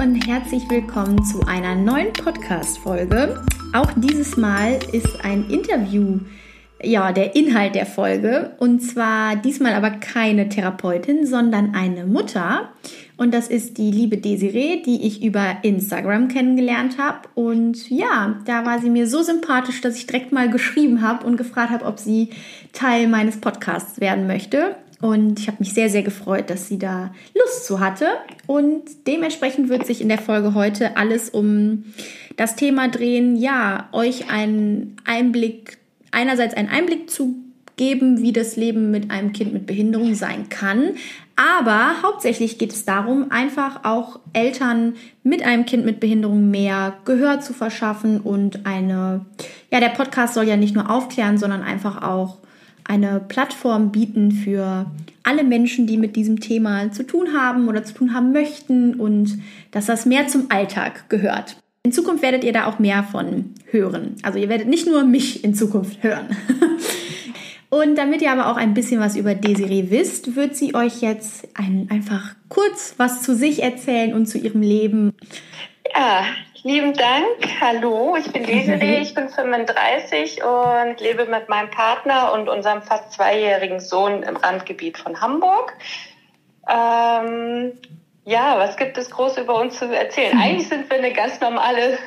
und herzlich willkommen zu einer neuen Podcast-Folge. Auch dieses Mal ist ein Interview, ja, der Inhalt der Folge. Und zwar diesmal aber keine Therapeutin, sondern eine Mutter. Und das ist die liebe Desiree, die ich über Instagram kennengelernt habe. Und ja, da war sie mir so sympathisch, dass ich direkt mal geschrieben habe und gefragt habe, ob sie Teil meines Podcasts werden möchte. Und ich habe mich sehr, sehr gefreut, dass sie da Lust zu hatte. Und dementsprechend wird sich in der Folge heute alles um das Thema drehen, ja, euch einen Einblick, einerseits einen Einblick zu geben, wie das Leben mit einem Kind mit Behinderung sein kann. Aber hauptsächlich geht es darum, einfach auch Eltern mit einem Kind mit Behinderung mehr Gehör zu verschaffen und eine, ja, der Podcast soll ja nicht nur aufklären, sondern einfach auch eine Plattform bieten für alle Menschen, die mit diesem Thema zu tun haben oder zu tun haben möchten und dass das mehr zum Alltag gehört. In Zukunft werdet ihr da auch mehr von hören. Also ihr werdet nicht nur mich in Zukunft hören. Und damit ihr aber auch ein bisschen was über Desiree wisst, wird sie euch jetzt ein, einfach kurz was zu sich erzählen und zu ihrem Leben. Ja, Lieben Dank. Hallo, ich bin Desiree, ich bin 35 und lebe mit meinem Partner und unserem fast zweijährigen Sohn im Randgebiet von Hamburg. Ähm, ja, was gibt es groß über uns zu erzählen? Eigentlich sind wir eine ganz normale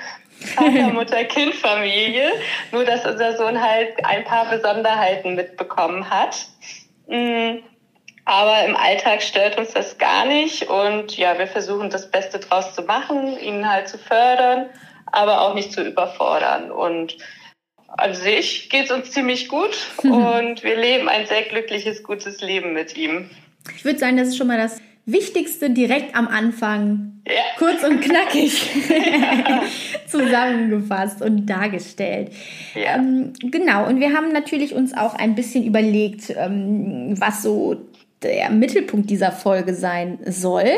Vater, Mutter, Kind Familie, nur dass unser Sohn halt ein paar Besonderheiten mitbekommen hat. Mm, aber im Alltag stört uns das gar nicht. Und ja, wir versuchen das Beste draus zu machen, ihn halt zu fördern, aber auch nicht zu überfordern. Und an sich geht es uns ziemlich gut und wir leben ein sehr glückliches, gutes Leben mit ihm. Ich würde sagen, das ist schon mal das Wichtigste direkt am Anfang, ja. kurz und knackig zusammengefasst und dargestellt. Ja. Ähm, genau, und wir haben natürlich uns auch ein bisschen überlegt, ähm, was so der Mittelpunkt dieser Folge sein soll.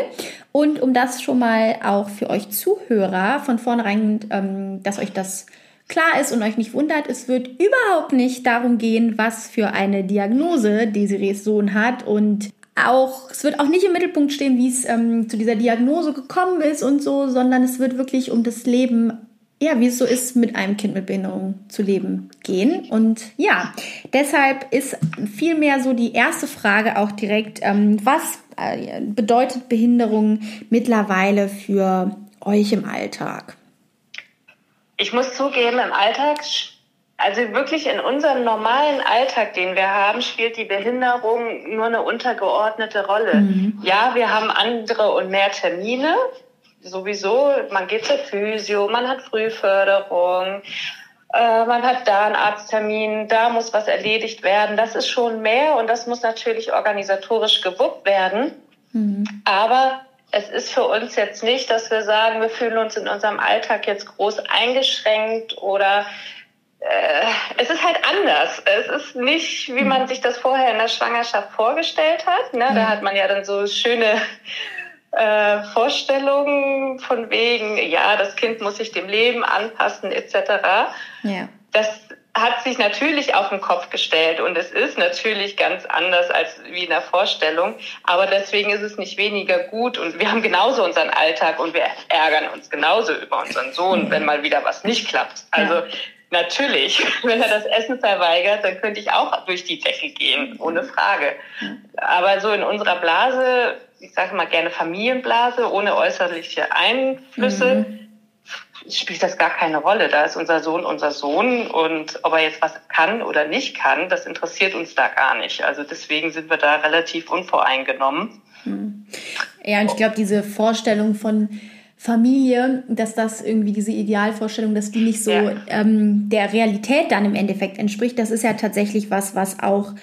Und um das schon mal auch für euch Zuhörer von vornherein, ähm, dass euch das klar ist und euch nicht wundert, es wird überhaupt nicht darum gehen, was für eine Diagnose Desirees Sohn hat und auch, es wird auch nicht im Mittelpunkt stehen, wie es ähm, zu dieser Diagnose gekommen ist und so, sondern es wird wirklich um das Leben ja, wie es so ist, mit einem Kind mit Behinderung zu leben gehen. Und ja, deshalb ist vielmehr so die erste Frage auch direkt, ähm, was äh, bedeutet Behinderung mittlerweile für euch im Alltag? Ich muss zugeben, im Alltag, also wirklich in unserem normalen Alltag, den wir haben, spielt die Behinderung nur eine untergeordnete Rolle. Mhm. Ja, wir haben andere und mehr Termine, sowieso, man geht zur Physio, man hat Frühförderung, äh, man hat da einen Arzttermin, da muss was erledigt werden. Das ist schon mehr und das muss natürlich organisatorisch gewuppt werden. Mhm. Aber es ist für uns jetzt nicht, dass wir sagen, wir fühlen uns in unserem Alltag jetzt groß eingeschränkt oder äh, es ist halt anders. Es ist nicht, wie man sich das vorher in der Schwangerschaft vorgestellt hat. Ne? Da hat man ja dann so schöne äh, Vorstellungen von wegen, ja, das Kind muss sich dem Leben anpassen etc. Ja. Das hat sich natürlich auf den Kopf gestellt und es ist natürlich ganz anders als wie in der Vorstellung, aber deswegen ist es nicht weniger gut und wir haben genauso unseren Alltag und wir ärgern uns genauso über unseren Sohn, wenn mal wieder was nicht klappt. Also ja. natürlich, wenn er das Essen verweigert, dann könnte ich auch durch die Decke gehen, ohne Frage. Aber so in unserer Blase ich sage mal gerne Familienblase, ohne äußerliche Einflüsse, mhm. spielt das gar keine Rolle. Da ist unser Sohn unser Sohn und ob er jetzt was kann oder nicht kann, das interessiert uns da gar nicht. Also deswegen sind wir da relativ unvoreingenommen. Mhm. Ja, und ich glaube, diese Vorstellung von Familie, dass das irgendwie diese Idealvorstellung, dass die nicht so ja. ähm, der Realität dann im Endeffekt entspricht, das ist ja tatsächlich was, was auch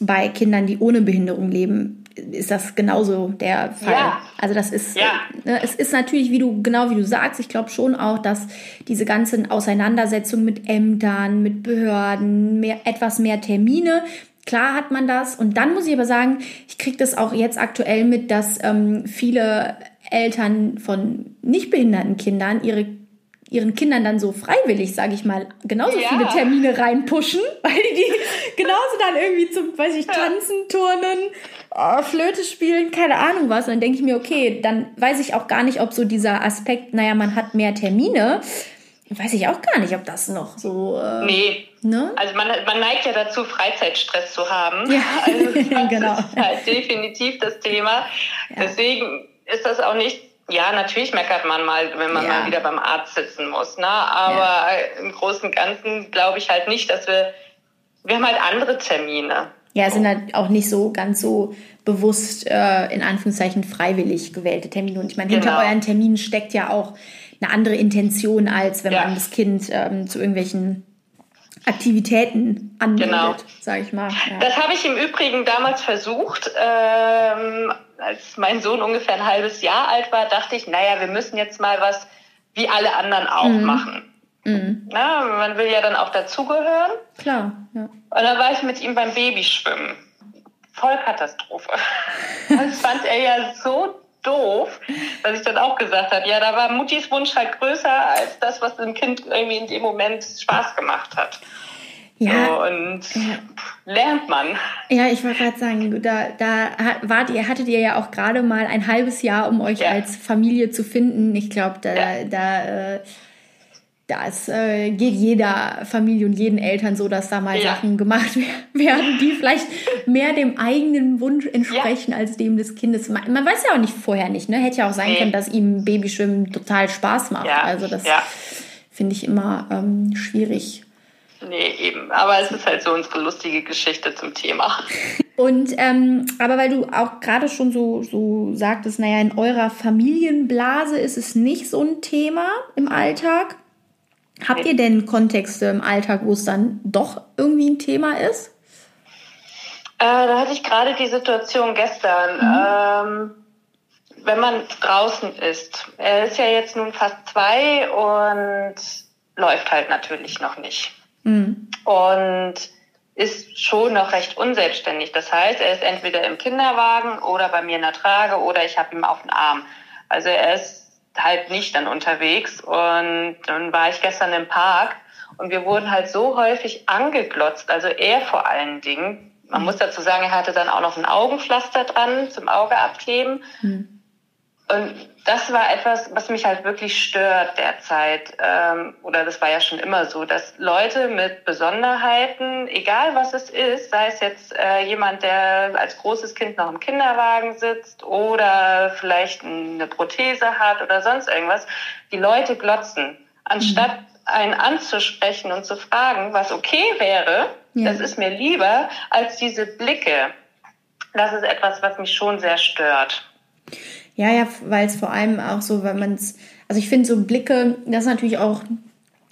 bei Kindern, die ohne Behinderung leben, ist das genauso der Fall. Ja. Also das ist, ja. äh, es ist natürlich, wie du, genau wie du sagst, ich glaube schon auch, dass diese ganzen Auseinandersetzungen mit Ämtern, mit Behörden, mehr, etwas mehr Termine, klar hat man das. Und dann muss ich aber sagen, ich kriege das auch jetzt aktuell mit, dass ähm, viele Eltern von nicht behinderten Kindern ihre ihren Kindern dann so freiwillig, sage ich mal, genauso ja. viele Termine reinpushen, weil die, die genauso dann irgendwie zum, weiß ich, tanzen, turnen, oh, Flöte spielen, keine Ahnung was. Und dann denke ich mir, okay, dann weiß ich auch gar nicht, ob so dieser Aspekt, naja, man hat mehr Termine, weiß ich auch gar nicht, ob das noch so. Äh, nee. Ne? Also man, man neigt ja dazu, Freizeitstress zu haben. Ja, also das genau. ist halt definitiv das Thema. Ja. Deswegen ist das auch nicht ja, natürlich meckert man mal, wenn man ja. mal wieder beim Arzt sitzen muss. Ne? Aber ja. im Großen und Ganzen glaube ich halt nicht, dass wir, wir haben halt andere Termine. Ja, es sind halt auch nicht so ganz so bewusst, äh, in Anführungszeichen, freiwillig gewählte Termine. Und ich meine, hinter genau. euren Terminen steckt ja auch eine andere Intention, als wenn ja. man das Kind ähm, zu irgendwelchen Aktivitäten anmeldet, genau. sage ich mal. Ja. Das habe ich im Übrigen damals versucht. Ähm, als mein Sohn ungefähr ein halbes Jahr alt war, dachte ich, naja, wir müssen jetzt mal was wie alle anderen auch mhm. machen. Mhm. Na, man will ja dann auch dazugehören. Klar, ja. Und dann war ich mit ihm beim Babyschwimmen. Vollkatastrophe. das fand er ja so doof, dass ich dann auch gesagt habe, ja, da war Muttis Wunsch halt größer als das, was dem Kind irgendwie in dem Moment Spaß gemacht hat. Ja. So, und ja. lernt man. Ja, ich wollte gerade sagen, da, da wart ihr, hattet ihr ja auch gerade mal ein halbes Jahr, um euch ja. als Familie zu finden. Ich glaube, da, ja. da äh, das äh, geht jeder Familie und jeden Eltern so, dass da mal ja. Sachen gemacht werden, die vielleicht mehr dem eigenen Wunsch entsprechen ja. als dem des Kindes. Man, man, weiß ja auch nicht vorher nicht, ne? Hätte ja auch sein nee. können, dass ihm Babyschwimmen total Spaß macht. Ja. Also das finde ich immer ähm, schwierig. Nee, eben. Aber es ist halt so unsere lustige Geschichte zum Thema. Und ähm, aber weil du auch gerade schon so, so sagtest, naja, in eurer Familienblase ist es nicht so ein Thema im Alltag. Habt ihr denn Kontexte im Alltag, wo es dann doch irgendwie ein Thema ist? Äh, da hatte ich gerade die Situation gestern. Mhm. Ähm, wenn man draußen ist, er ist ja jetzt nun fast zwei und läuft halt natürlich noch nicht. Mhm. Und ist schon noch recht unselbstständig. Das heißt, er ist entweder im Kinderwagen oder bei mir in der Trage oder ich habe ihn auf den Arm. Also er ist halt nicht dann unterwegs. Und dann war ich gestern im Park und wir wurden halt so häufig angeglotzt, also er vor allen Dingen. Man muss dazu sagen, er hatte dann auch noch ein Augenpflaster dran zum Auge abkleben. Mhm. Und das war etwas, was mich halt wirklich stört derzeit. Ähm, oder das war ja schon immer so, dass Leute mit Besonderheiten, egal was es ist, sei es jetzt äh, jemand, der als großes Kind noch im Kinderwagen sitzt oder vielleicht eine Prothese hat oder sonst irgendwas, die Leute glotzen. Anstatt mhm. einen anzusprechen und zu fragen, was okay wäre, ja. das ist mir lieber als diese Blicke. Das ist etwas, was mich schon sehr stört. Ja, ja, weil es vor allem auch so, wenn man es, also ich finde so Blicke, das ist natürlich auch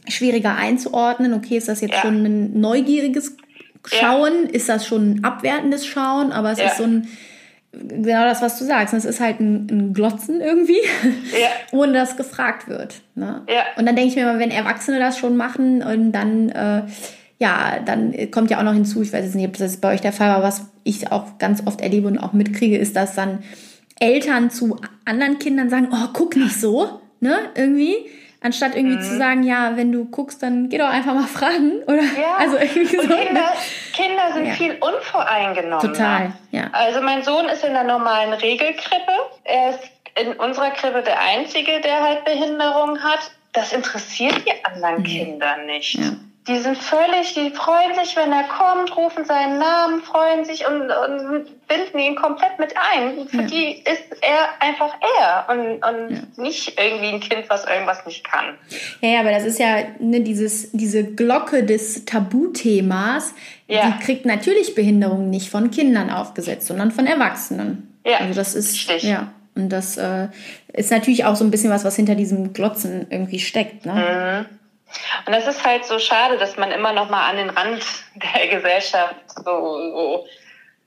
schwieriger einzuordnen. Okay, ist das jetzt ja. schon ein neugieriges Schauen? Ja. Ist das schon ein abwertendes Schauen? Aber es ja. ist so ein, genau das, was du sagst. Es ist halt ein, ein Glotzen irgendwie, ohne dass gefragt wird. Ne? Und dann denke ich mir mal, wenn Erwachsene das schon machen und dann, äh, ja, dann kommt ja auch noch hinzu, ich weiß jetzt nicht, ob das bei euch der Fall war, was ich auch ganz oft erlebe und auch mitkriege, ist, dass dann Eltern zu anderen Kindern sagen, oh, guck nicht so, ne, irgendwie. Anstatt irgendwie mhm. zu sagen, ja, wenn du guckst, dann geh doch einfach mal fragen. Oder ja. also irgendwie so. Kinder, ne? Kinder sind ja. viel unvoreingenommen. Total, ja. Also mein Sohn ist in der normalen Regelkrippe. Er ist in unserer Krippe der Einzige, der halt Behinderung hat. Das interessiert die anderen nee. Kinder nicht. Ja. Die sind völlig, die freuen sich, wenn er kommt, rufen seinen Namen, freuen sich und, und binden ihn komplett mit ein. Für ja. die ist er einfach er und, und ja. nicht irgendwie ein Kind, was irgendwas nicht kann. Ja, ja aber das ist ja ne, dieses, diese Glocke des Tabuthemas, ja. die kriegt natürlich Behinderung nicht von Kindern aufgesetzt, sondern von Erwachsenen. Ja, also das ist, Stich. ja. Und das äh, ist natürlich auch so ein bisschen was, was hinter diesem Glotzen irgendwie steckt. Ne? Mhm. Und das ist halt so schade, dass man immer noch mal an den Rand der Gesellschaft so, so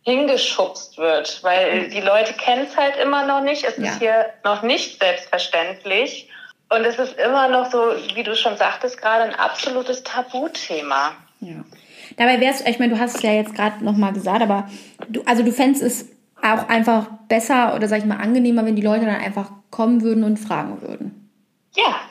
hingeschubst wird, weil die Leute kennen es halt immer noch nicht. Es ja. ist hier noch nicht selbstverständlich. Und es ist immer noch so, wie du schon sagtest, gerade ein absolutes Tabuthema. Ja. Dabei wärst du, ich meine, du hast es ja jetzt gerade noch mal gesagt, aber du, also du fändest es auch einfach besser oder sag ich mal angenehmer, wenn die Leute dann einfach kommen würden und fragen würden. Ja,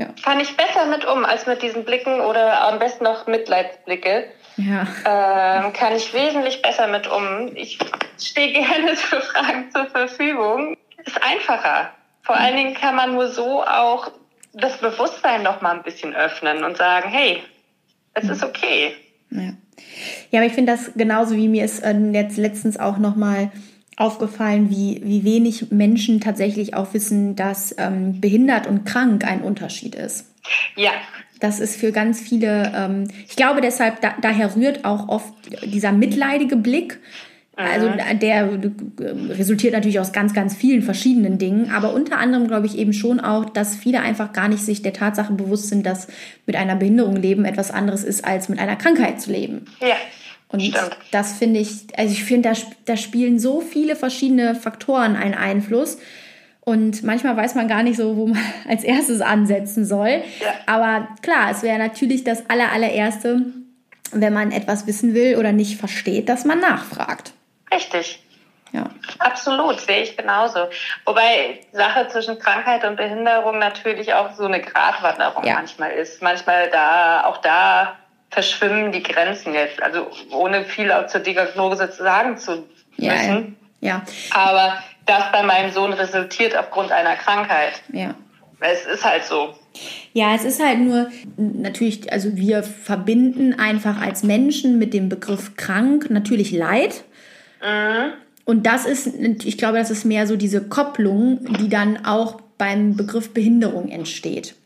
ja. kann ich besser mit um als mit diesen Blicken oder am besten noch Mitleidsblicke. Ja. Ähm, kann ich wesentlich besser mit um. Ich stehe gerne für Fragen zur Verfügung. Ist einfacher. Vor allen Dingen kann man nur so auch das Bewusstsein noch mal ein bisschen öffnen und sagen, hey, es ist okay. Ja, ja aber ich finde das genauso wie mir ist äh, jetzt letztens auch noch mal aufgefallen, wie, wie wenig Menschen tatsächlich auch wissen, dass ähm, behindert und krank ein Unterschied ist. Ja. Das ist für ganz viele, ähm, ich glaube deshalb, da, daher rührt auch oft dieser mitleidige Blick. Also der resultiert natürlich aus ganz, ganz vielen verschiedenen Dingen, aber unter anderem glaube ich eben schon auch, dass viele einfach gar nicht sich der Tatsache bewusst sind, dass mit einer Behinderung leben etwas anderes ist, als mit einer Krankheit zu leben. Ja. Und Stimmt. das finde ich, also ich finde, da, da spielen so viele verschiedene Faktoren einen Einfluss. Und manchmal weiß man gar nicht so, wo man als erstes ansetzen soll. Ja. Aber klar, es wäre natürlich das aller, allererste, wenn man etwas wissen will oder nicht versteht, dass man nachfragt. Richtig. Ja. Absolut, sehe ich genauso. Wobei Sache zwischen Krankheit und Behinderung natürlich auch so eine Gratwanderung ja. manchmal ist. Manchmal da, auch da verschwimmen die Grenzen jetzt. Also ohne viel auch zur Diagnose sagen zu müssen. Ja. ja. Aber das bei meinem Sohn resultiert aufgrund einer Krankheit. Ja. Es ist halt so. Ja, es ist halt nur natürlich, also wir verbinden einfach als Menschen mit dem Begriff krank natürlich Leid. Mhm. Und das ist, ich glaube, das ist mehr so diese Kopplung, die dann auch beim Begriff Behinderung entsteht.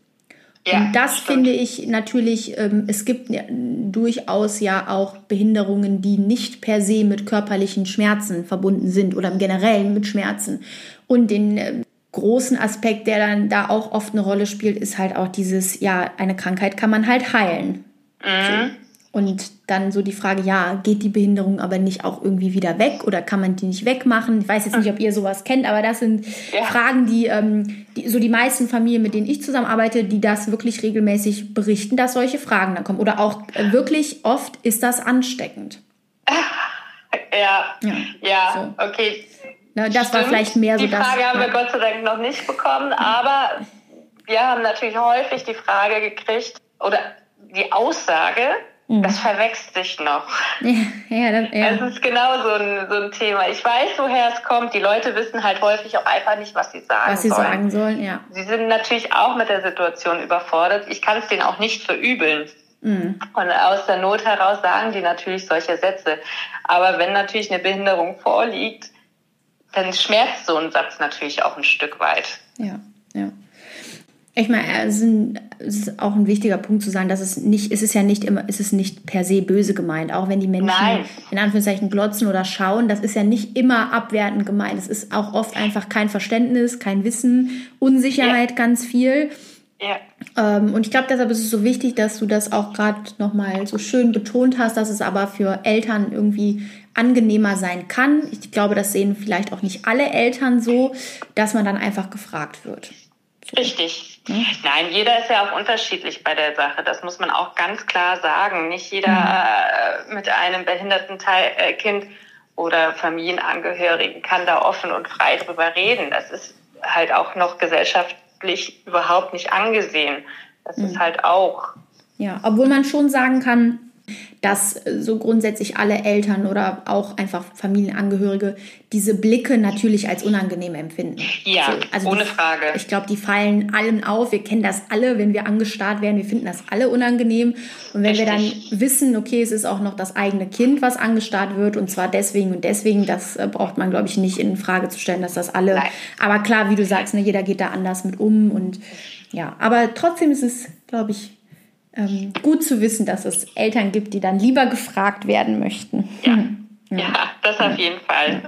Ja, und das stimmt. finde ich natürlich, ähm, es gibt ja, durchaus ja auch Behinderungen, die nicht per se mit körperlichen Schmerzen verbunden sind oder im Generellen mit Schmerzen. Und den äh, großen Aspekt, der dann da auch oft eine Rolle spielt, ist halt auch dieses, ja, eine Krankheit kann man halt heilen. Mhm. So. Und dann so die Frage, ja, geht die Behinderung aber nicht auch irgendwie wieder weg oder kann man die nicht wegmachen? Ich weiß jetzt nicht, ob ihr sowas kennt, aber das sind ja. Fragen, die, ähm, die so die meisten Familien, mit denen ich zusammenarbeite, die das wirklich regelmäßig berichten, dass solche Fragen dann kommen. Oder auch äh, wirklich oft ist das ansteckend. Ja, ja, ja so. okay. Na, das Stimmt. war vielleicht mehr so die das. Die Frage haben wir Gott sei Dank noch nicht bekommen, aber wir haben natürlich häufig die Frage gekriegt oder die Aussage, Mhm. Das verwechselt sich noch. Ja, ja, das, ja. Das ist genau so ein, so ein Thema. Ich weiß, woher es kommt. Die Leute wissen halt häufig auch einfach nicht, was sie sagen was sie sollen. sagen sollen, ja. Sie sind natürlich auch mit der Situation überfordert. Ich kann es denen auch nicht verübeln. Mhm. Und aus der Not heraus sagen die natürlich solche Sätze. Aber wenn natürlich eine Behinderung vorliegt, dann schmerzt so ein Satz natürlich auch ein Stück weit. Ja, ja. Ich meine, es ist auch ein wichtiger Punkt zu sagen, dass es nicht, es ist ja nicht immer, es ist nicht per se böse gemeint, auch wenn die Menschen Nein. in Anführungszeichen glotzen oder schauen, das ist ja nicht immer abwertend gemeint. Es ist auch oft einfach kein Verständnis, kein Wissen, Unsicherheit ja. ganz viel. Ja. Ähm, und ich glaube, deshalb ist es so wichtig, dass du das auch gerade nochmal so schön betont hast, dass es aber für Eltern irgendwie angenehmer sein kann. Ich glaube, das sehen vielleicht auch nicht alle Eltern so, dass man dann einfach gefragt wird. Richtig. Hm? Nein, jeder ist ja auch unterschiedlich bei der Sache. Das muss man auch ganz klar sagen. Nicht jeder mhm. äh, mit einem behinderten Teil, äh, Kind oder Familienangehörigen kann da offen und frei drüber reden. Das ist halt auch noch gesellschaftlich überhaupt nicht angesehen. Das mhm. ist halt auch. Ja, obwohl man schon sagen kann, dass so grundsätzlich alle Eltern oder auch einfach Familienangehörige diese Blicke natürlich als unangenehm empfinden. Ja, so, also ohne die, Frage. Ich glaube, die fallen allen auf. Wir kennen das alle, wenn wir angestarrt werden. Wir finden das alle unangenehm. Und wenn Richtig. wir dann wissen, okay, es ist auch noch das eigene Kind, was angestarrt wird und zwar deswegen und deswegen, das äh, braucht man, glaube ich, nicht in Frage zu stellen, dass das alle. Nein. Aber klar, wie du sagst, ne, jeder geht da anders mit um und ja, aber trotzdem ist es, glaube ich, ähm, gut zu wissen, dass es Eltern gibt, die dann lieber gefragt werden möchten. Ja. Ja, ja das auf jeden Fall.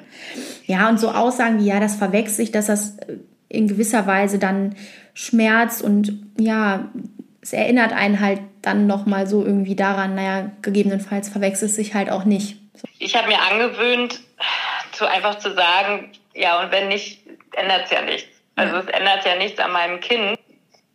Ja, und so Aussagen wie, ja, das verwechselt sich, dass das äh, in gewisser Weise dann schmerzt und ja, es erinnert einen halt dann nochmal so irgendwie daran, naja, gegebenenfalls verwechselt es sich halt auch nicht. So. Ich habe mir angewöhnt, zu einfach zu sagen, ja, und wenn nicht, ändert es ja nichts. Also es ändert ja nichts an meinem Kind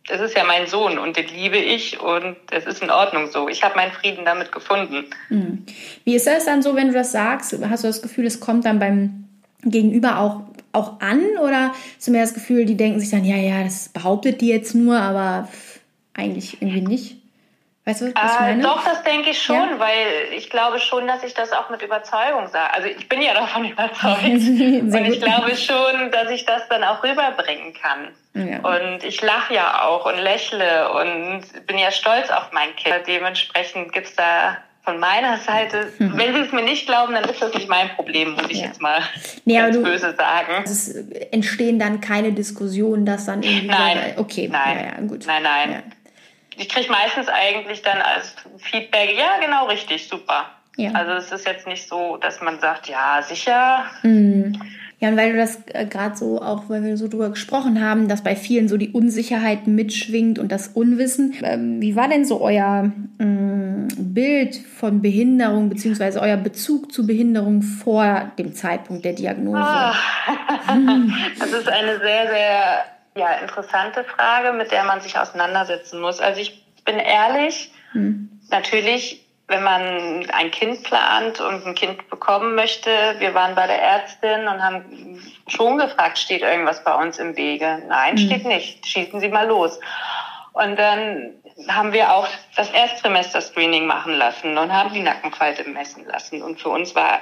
es ist ja mein Sohn und den liebe ich und es ist in Ordnung so. Ich habe meinen Frieden damit gefunden. Hm. Wie ist das dann so, wenn du das sagst? Hast du das Gefühl, es kommt dann beim Gegenüber auch, auch an oder hast du mir das Gefühl, die denken sich dann, ja, ja, das behauptet die jetzt nur, aber eigentlich irgendwie nicht. Weißt du, was ich äh, meine? Doch, das denke ich schon, ja? weil ich glaube schon, dass ich das auch mit Überzeugung sage. Also ich bin ja davon überzeugt. und ich glaube schon, dass ich das dann auch rüberbringen kann. Ja. Und ich lache ja auch und lächle und bin ja stolz auf mein Kind. Dementsprechend gibt es da von meiner Seite, mhm. wenn Sie es mir nicht glauben, dann ist das nicht mein Problem, muss ich ja. jetzt mal nee, ganz du, böse sagen. Es entstehen dann keine Diskussionen, dass dann irgendwie. Nein. So, okay, nein. Ja, gut. Nein, nein. Ich kriege meistens eigentlich dann als Feedback, ja, genau richtig, super. Ja. Also es ist jetzt nicht so, dass man sagt, ja, sicher. Mhm. Ja, und weil du das äh, gerade so auch, weil wir so drüber gesprochen haben, dass bei vielen so die Unsicherheit mitschwingt und das Unwissen. Ähm, wie war denn so euer ähm, Bild von Behinderung beziehungsweise euer Bezug zu Behinderung vor dem Zeitpunkt der Diagnose? Ah. Das ist eine sehr, sehr ja, interessante Frage, mit der man sich auseinandersetzen muss. Also ich bin ehrlich, hm. natürlich wenn man ein Kind plant und ein Kind bekommen möchte, wir waren bei der Ärztin und haben schon gefragt, steht irgendwas bei uns im Wege? Nein, mhm. steht nicht. Schießen Sie mal los. Und dann haben wir auch das Erstsemester-Screening machen lassen und haben die Nackenfalte messen lassen. Und für uns war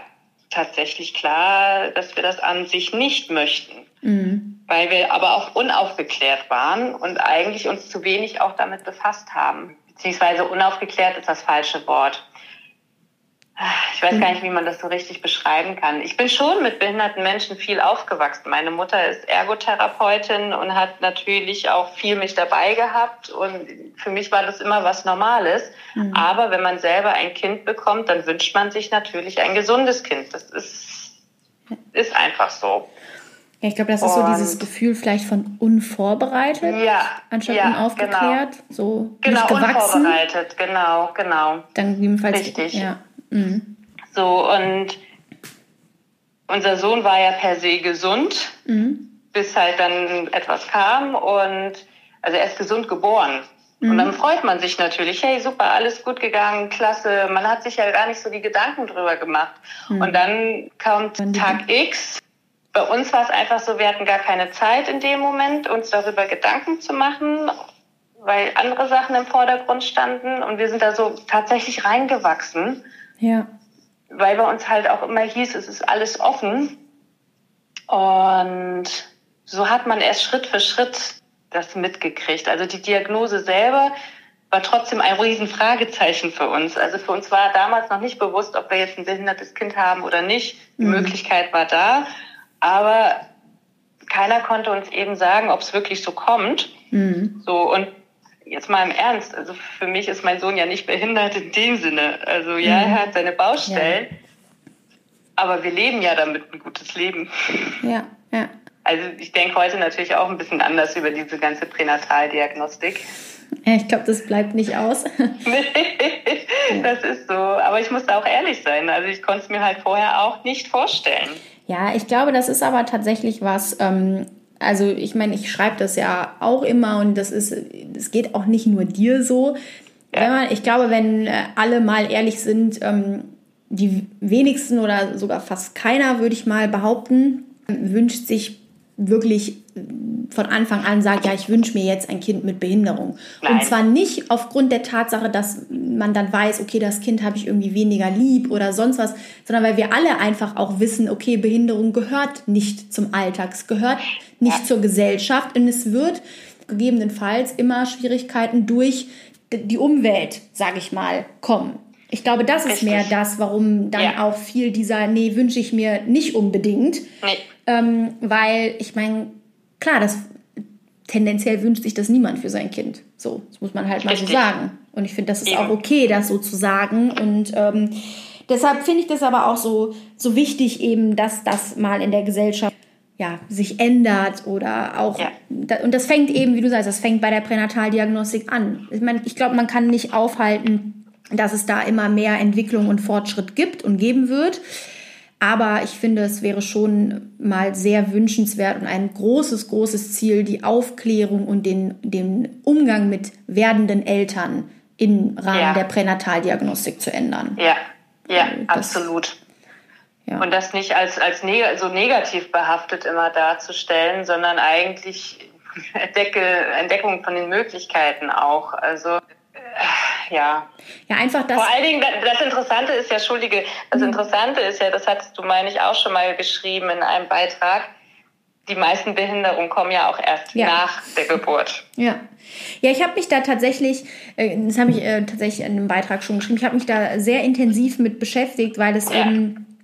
tatsächlich klar, dass wir das an sich nicht möchten. Mhm. Weil wir aber auch unaufgeklärt waren und eigentlich uns zu wenig auch damit befasst haben beziehungsweise unaufgeklärt ist das falsche Wort. Ich weiß gar nicht, wie man das so richtig beschreiben kann. Ich bin schon mit behinderten Menschen viel aufgewachsen. Meine Mutter ist Ergotherapeutin und hat natürlich auch viel mich dabei gehabt. Und für mich war das immer was Normales. Mhm. Aber wenn man selber ein Kind bekommt, dann wünscht man sich natürlich ein gesundes Kind. Das ist, ist einfach so. Ja, ich glaube, das ist und so dieses Gefühl vielleicht von unvorbereitet, ja, anstatt ja, unaufgeklärt, genau. so genau, nicht gewachsen. unvorbereitet, genau, genau. Dann gegebenenfalls richtig. Ja. Mhm. So und unser Sohn war ja per se gesund, mhm. bis halt dann etwas kam und also er ist gesund geboren. Und dann mhm. freut man sich natürlich, hey, super, alles gut gegangen, klasse. Man hat sich ja gar nicht so die Gedanken drüber gemacht. Mhm. Und dann kommt Tag X bei uns war es einfach so, wir hatten gar keine Zeit in dem Moment, uns darüber Gedanken zu machen, weil andere Sachen im Vordergrund standen und wir sind da so tatsächlich reingewachsen. Ja. Weil bei uns halt auch immer hieß, es ist alles offen. Und so hat man erst Schritt für Schritt das mitgekriegt. Also die Diagnose selber war trotzdem ein Riesenfragezeichen für uns. Also für uns war damals noch nicht bewusst, ob wir jetzt ein behindertes Kind haben oder nicht. Die mhm. Möglichkeit war da. Aber keiner konnte uns eben sagen, ob es wirklich so kommt. Mhm. So und jetzt mal im Ernst, also für mich ist mein Sohn ja nicht behindert in dem Sinne. Also ja, mhm. er hat seine Baustellen, ja. aber wir leben ja damit ein gutes Leben. Ja, ja. Also ich denke heute natürlich auch ein bisschen anders über diese ganze Pränataldiagnostik. Ja, ich glaube, das bleibt nicht aus. nee, das ist so. Aber ich muss da auch ehrlich sein. Also ich konnte es mir halt vorher auch nicht vorstellen. Ja, ich glaube, das ist aber tatsächlich was, ähm, also ich meine, ich schreibe das ja auch immer und das ist, es geht auch nicht nur dir so. Man, ich glaube, wenn äh, alle mal ehrlich sind, ähm, die wenigsten oder sogar fast keiner, würde ich mal behaupten, wünscht sich wirklich von Anfang an sagt, ja, ich wünsche mir jetzt ein Kind mit Behinderung. Nein. Und zwar nicht aufgrund der Tatsache, dass man dann weiß, okay, das Kind habe ich irgendwie weniger lieb oder sonst was, sondern weil wir alle einfach auch wissen, okay, Behinderung gehört nicht zum Alltag, es gehört nicht ja. zur Gesellschaft und es wird gegebenenfalls immer Schwierigkeiten durch die Umwelt, sage ich mal, kommen. Ich glaube, das ist Richtig. mehr das, warum dann ja. auch viel dieser, nee, wünsche ich mir nicht unbedingt. Nee. Ähm, weil ich meine, klar, das tendenziell wünscht sich das niemand für sein Kind. So, das muss man halt mal Richtig. so sagen. Und ich finde, das ist Eben. auch okay, das so zu sagen. Und ähm, deshalb finde ich das aber auch so, so wichtig eben, dass das mal in der Gesellschaft ja, sich ändert oder auch, ja. und das fängt eben, wie du sagst, das fängt bei der Pränataldiagnostik an. Ich meine, ich glaube, man kann nicht aufhalten, dass es da immer mehr Entwicklung und Fortschritt gibt und geben wird. Aber ich finde, es wäre schon mal sehr wünschenswert und ein großes, großes Ziel, die Aufklärung und den, den Umgang mit werdenden Eltern im Rahmen ja. der Pränataldiagnostik zu ändern. Ja, ja, das, absolut. Ja. Und das nicht als, als neg so negativ behaftet immer darzustellen, sondern eigentlich Entdecke, Entdeckung von den Möglichkeiten auch. Also ja. Ja, einfach das. Vor allen Dingen, das Interessante ist ja, Entschuldige, das mhm. Interessante ist ja, das hattest du, meine ich, auch schon mal geschrieben in einem Beitrag, die meisten Behinderungen kommen ja auch erst ja. nach der Geburt. Ja. Ja, ich habe mich da tatsächlich, äh, das habe ich äh, tatsächlich in einem Beitrag schon geschrieben, ich habe mich da sehr intensiv mit beschäftigt, weil es ja. eben,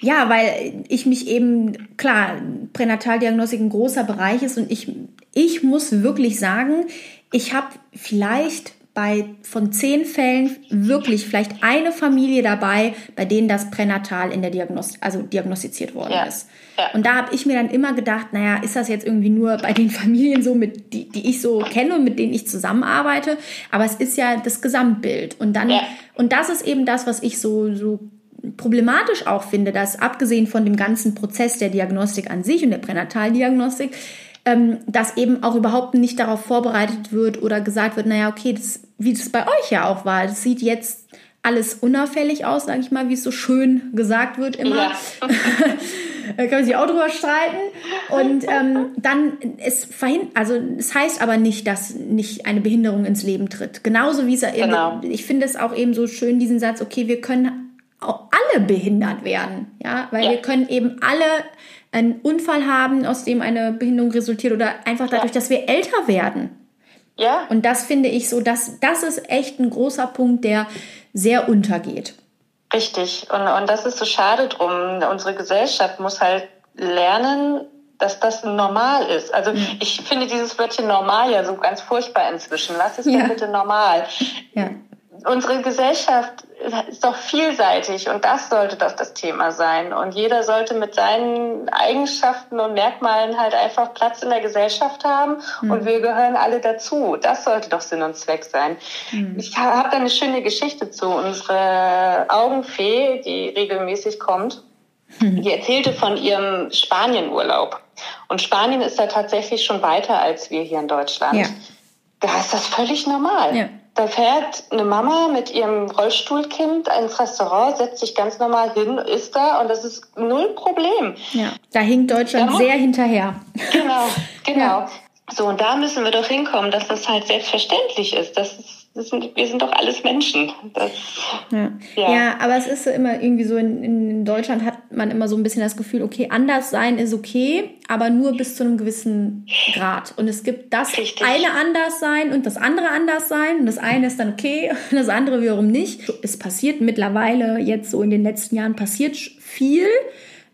ja, weil ich mich eben, klar, Pränataldiagnostik ein großer Bereich ist und ich, ich muss wirklich sagen, ich habe vielleicht bei von zehn Fällen wirklich vielleicht eine Familie dabei, bei denen das pränatal in der Diagnost also diagnostiziert worden ja. ist. Ja. Und da habe ich mir dann immer gedacht, naja, ist das jetzt irgendwie nur bei den Familien so, mit die, die ich so kenne und mit denen ich zusammenarbeite? Aber es ist ja das Gesamtbild. Und dann, ja. und das ist eben das, was ich so, so problematisch auch finde, dass abgesehen von dem ganzen Prozess der Diagnostik an sich und der Pränataldiagnostik, ähm, dass eben auch überhaupt nicht darauf vorbereitet wird oder gesagt wird, naja, okay, das, wie das bei euch ja auch war, das sieht jetzt alles unauffällig aus, sage ich mal, wie es so schön gesagt wird immer. Ja. da kann man sich auch drüber streiten. Und ähm, dann, es verhindert, also es heißt aber nicht, dass nicht eine Behinderung ins Leben tritt. Genauso wie es genau. ich finde es auch eben so schön, diesen Satz, okay, wir können auch alle behindert werden. Ja, weil ja. wir können eben alle einen Unfall haben, aus dem eine Behinderung resultiert oder einfach dadurch, ja. dass wir älter werden. Ja. Und das finde ich so, dass das ist echt ein großer Punkt, der sehr untergeht. Richtig. Und, und das ist so schade drum. Unsere Gesellschaft muss halt lernen, dass das normal ist. Also mhm. ich finde dieses Wörtchen normal ja so ganz furchtbar inzwischen. Lass es ja. bitte normal. Ja unsere Gesellschaft ist doch vielseitig und das sollte doch das Thema sein. Und jeder sollte mit seinen Eigenschaften und Merkmalen halt einfach Platz in der Gesellschaft haben mhm. und wir gehören alle dazu. Das sollte doch Sinn und Zweck sein. Mhm. Ich habe da eine schöne Geschichte zu. Unsere Augenfee, die regelmäßig kommt, mhm. die erzählte von ihrem Spanienurlaub. Und Spanien ist da tatsächlich schon weiter als wir hier in Deutschland. Ja. Da ist das völlig normal. Ja. Da fährt eine Mama mit ihrem Rollstuhlkind ins Restaurant, setzt sich ganz normal hin, isst da und das ist null Problem. Ja, da hinkt Deutschland sehr hinterher. Genau, genau. Ja. So, und da müssen wir doch hinkommen, dass das halt selbstverständlich ist. Das ist sind, wir sind doch alles Menschen. Das, ja. Ja. ja. aber es ist immer irgendwie so, in, in, Deutschland hat man immer so ein bisschen das Gefühl, okay, anders sein ist okay, aber nur bis zu einem gewissen Grad. Und es gibt das Richtig. eine anders sein und das andere anders sein. Und das eine ist dann okay, und das andere wiederum nicht. Es passiert mittlerweile jetzt so in den letzten Jahren passiert viel,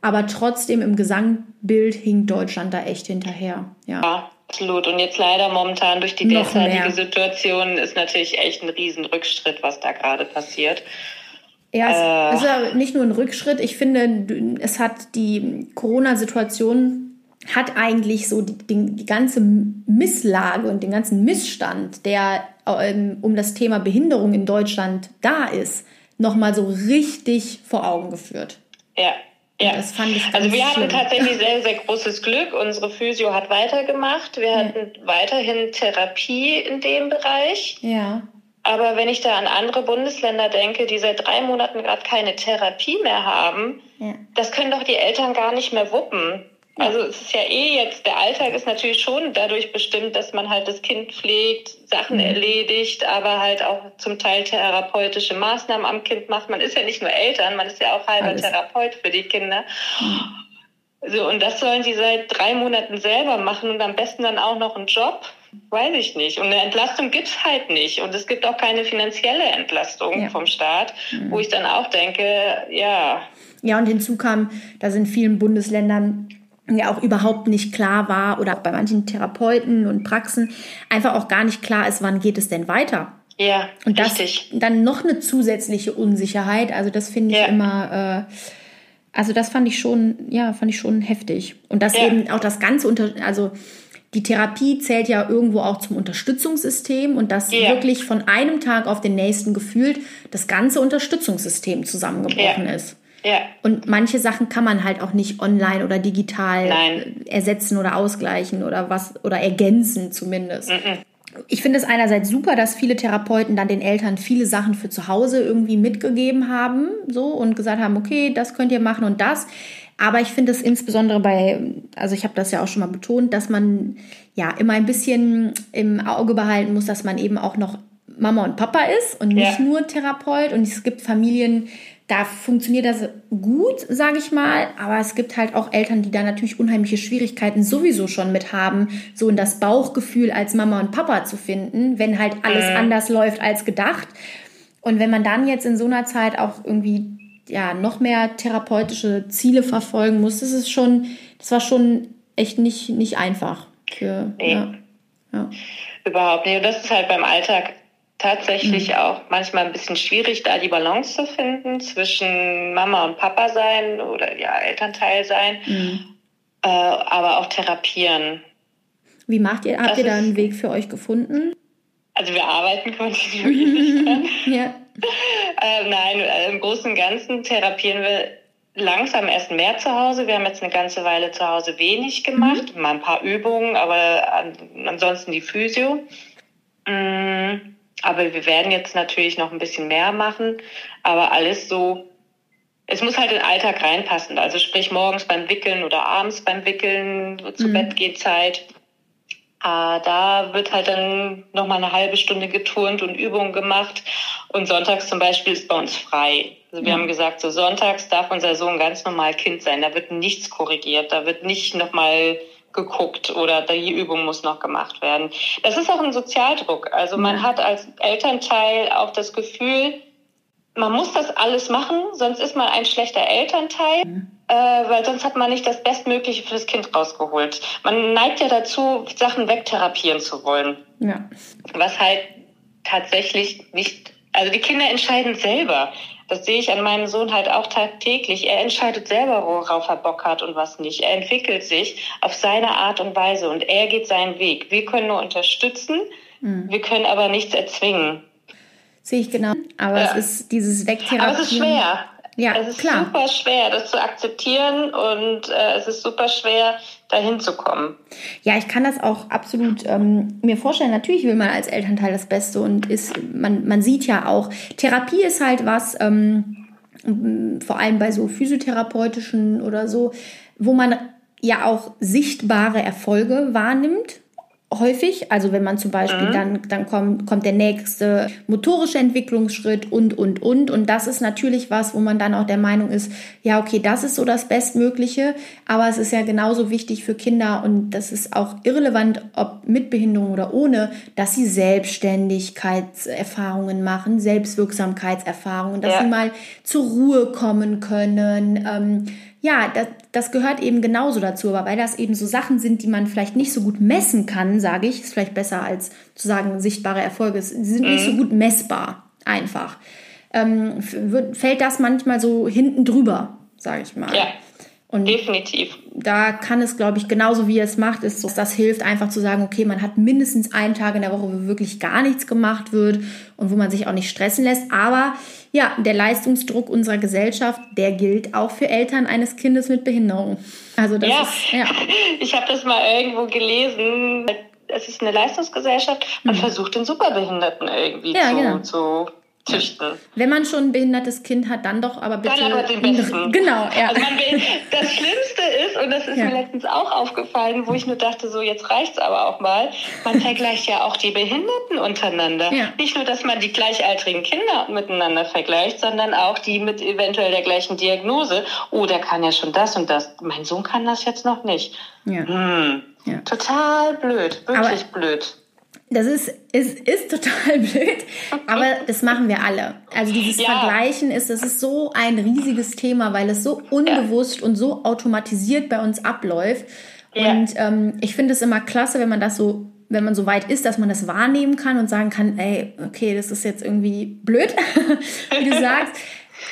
aber trotzdem im Gesangbild hinkt Deutschland da echt hinterher. ja. ja. Absolut. Und jetzt leider momentan durch die derzeitige Situation ist natürlich echt ein Riesenrückschritt, was da gerade passiert. Ja, es äh, ist ja nicht nur ein Rückschritt. Ich finde, es hat die Corona-Situation hat eigentlich so die, die, die, ganze Misslage und den ganzen Missstand, der ähm, um das Thema Behinderung in Deutschland da ist, nochmal so richtig vor Augen geführt. Ja, ja, das fand ich also wir schlimm. hatten tatsächlich sehr, sehr großes Glück. Unsere Physio hat weitergemacht. Wir hatten weiterhin Therapie in dem Bereich. Ja. Aber wenn ich da an andere Bundesländer denke, die seit drei Monaten gerade keine Therapie mehr haben, ja. das können doch die Eltern gar nicht mehr wuppen. Also es ist ja eh jetzt, der Alltag ist natürlich schon dadurch bestimmt, dass man halt das Kind pflegt, Sachen mhm. erledigt, aber halt auch zum Teil therapeutische Maßnahmen am Kind macht. Man ist ja nicht nur Eltern, man ist ja auch halber Alles. Therapeut für die Kinder. Mhm. So, und das sollen die seit drei Monaten selber machen und am besten dann auch noch einen Job. Weiß ich nicht. Und eine Entlastung gibt's halt nicht. Und es gibt auch keine finanzielle Entlastung ja. vom Staat, mhm. wo ich dann auch denke, ja. Ja, und hinzu kam, da sind vielen Bundesländern ja auch überhaupt nicht klar war oder bei manchen Therapeuten und Praxen einfach auch gar nicht klar ist, wann geht es denn weiter. Ja, und das richtig. dann noch eine zusätzliche Unsicherheit. Also das finde ich ja. immer, äh, also das fand ich schon, ja, fand ich schon heftig. Und das ja. eben auch das ganze unter, also die Therapie zählt ja irgendwo auch zum Unterstützungssystem und dass ja. wirklich von einem Tag auf den nächsten gefühlt das ganze Unterstützungssystem zusammengebrochen ist. Ja. Und manche Sachen kann man halt auch nicht online oder digital Nein. ersetzen oder ausgleichen oder was oder ergänzen zumindest. Mhm. Ich finde es einerseits super, dass viele Therapeuten dann den Eltern viele Sachen für zu Hause irgendwie mitgegeben haben, so und gesagt haben, okay, das könnt ihr machen und das. Aber ich finde es insbesondere bei, also ich habe das ja auch schon mal betont, dass man ja immer ein bisschen im Auge behalten muss, dass man eben auch noch Mama und Papa ist und nicht ja. nur Therapeut. Und es gibt Familien, da funktioniert das gut, sage ich mal, aber es gibt halt auch Eltern, die da natürlich unheimliche Schwierigkeiten sowieso schon mit haben, so in das Bauchgefühl als Mama und Papa zu finden, wenn halt alles äh. anders läuft als gedacht. Und wenn man dann jetzt in so einer Zeit auch irgendwie ja noch mehr therapeutische Ziele verfolgen muss, das ist schon, das war schon echt nicht, nicht einfach. Für, nee. ja, ja. Überhaupt nicht. Und das ist halt beim Alltag tatsächlich mhm. auch manchmal ein bisschen schwierig, da die Balance zu finden zwischen Mama und Papa sein oder ja, Elternteil sein, mhm. äh, aber auch therapieren. Wie macht ihr, habt das ihr da einen Weg für euch gefunden? Also wir arbeiten kontinuierlich dran. ja. Äh, nein, äh, im Großen und Ganzen therapieren wir langsam erst mehr zu Hause. Wir haben jetzt eine ganze Weile zu Hause wenig gemacht, mhm. mal ein paar Übungen, aber ansonsten die Physio. Mhm. Aber wir werden jetzt natürlich noch ein bisschen mehr machen, aber alles so, es muss halt in den Alltag reinpassen. Also sprich morgens beim Wickeln oder abends beim Wickeln, zur mhm. Bettgehzeit. Ah, da wird halt dann noch mal eine halbe Stunde geturnt und Übungen gemacht. Und sonntags zum Beispiel ist bei uns frei. Also wir mhm. haben gesagt, so sonntags darf unser Sohn ganz normal Kind sein. Da wird nichts korrigiert. Da wird nicht noch mal geguckt oder die Übung muss noch gemacht werden. Das ist auch ein Sozialdruck. Also man hat als Elternteil auch das Gefühl, man muss das alles machen, sonst ist man ein schlechter Elternteil, mhm. äh, weil sonst hat man nicht das Bestmögliche für das Kind rausgeholt. Man neigt ja dazu, Sachen wegtherapieren zu wollen. Ja. Was halt tatsächlich nicht, also die Kinder entscheiden selber. Das sehe ich an meinem Sohn halt auch tagtäglich. Er entscheidet selber, worauf er Bock hat und was nicht. Er entwickelt sich auf seine Art und Weise und er geht seinen Weg. Wir können nur unterstützen, mhm. wir können aber nichts erzwingen. Sehe ich genau. Aber ja. es ist dieses Wegtherapieren. Aber es ist schwer. Ja, es ist klar. super schwer, das zu akzeptieren und äh, es ist super schwer, dahin zu kommen. Ja, ich kann das auch absolut ähm, mir vorstellen. Natürlich will man als Elternteil das Beste und ist, man, man sieht ja auch, Therapie ist halt was, ähm, vor allem bei so physiotherapeutischen oder so, wo man ja auch sichtbare Erfolge wahrnimmt häufig. Also wenn man zum Beispiel mhm. dann, dann kommt, kommt der nächste motorische Entwicklungsschritt und, und, und. Und das ist natürlich was, wo man dann auch der Meinung ist, ja, okay, das ist so das Bestmögliche. Aber es ist ja genauso wichtig für Kinder und das ist auch irrelevant, ob mit Behinderung oder ohne, dass sie Selbstständigkeitserfahrungen machen, Selbstwirksamkeitserfahrungen, dass ja. sie mal zur Ruhe kommen können. Ähm, ja, das, das gehört eben genauso dazu, aber weil das eben so Sachen sind, die man vielleicht nicht so gut messen kann, sage ich, ist vielleicht besser als zu sagen, sichtbare Erfolge, sie sind mhm. nicht so mhm. gut messbar, einfach. Ähm, fällt das manchmal so hinten drüber, sage ich mal. Ja. Und definitiv. Da kann es, glaube ich, genauso wie es macht, ist, dass das hilft, einfach zu sagen, okay, man hat mindestens einen Tag in der Woche, wo wirklich gar nichts gemacht wird und wo man sich auch nicht stressen lässt. Aber ja, der Leistungsdruck unserer Gesellschaft, der gilt auch für Eltern eines Kindes mit Behinderung. Also das ja. ist, ja. Ich habe das mal irgendwo gelesen. Es ist eine Leistungsgesellschaft. Man mhm. versucht den Superbehinderten irgendwie ja, zu, genau. zu züchten. Wenn man schon ein behindertes Kind hat, dann doch aber bitte. Dann aber den besten. Genau, ja. Also man will, das Schlimmste ist, und das ist ja. mir letztens auch aufgefallen, wo ich nur dachte, so jetzt reicht's aber auch mal, man vergleicht ja auch die Behinderten untereinander. Ja. Nicht nur, dass man die gleichaltrigen Kinder miteinander vergleicht, sondern auch die mit eventuell der gleichen Diagnose. Oh, der kann ja schon das und das. Mein Sohn kann das jetzt noch nicht. Ja. Hm. ja. Total blöd, wirklich aber blöd. Das ist, ist, ist total blöd, aber das machen wir alle. Also dieses ja. Vergleichen ist, das ist so ein riesiges Thema, weil es so unbewusst ja. und so automatisiert bei uns abläuft. Ja. Und ähm, ich finde es immer klasse, wenn man das so, wenn man so weit ist, dass man das wahrnehmen kann und sagen kann, ey, okay, das ist jetzt irgendwie blöd, wie du sagst.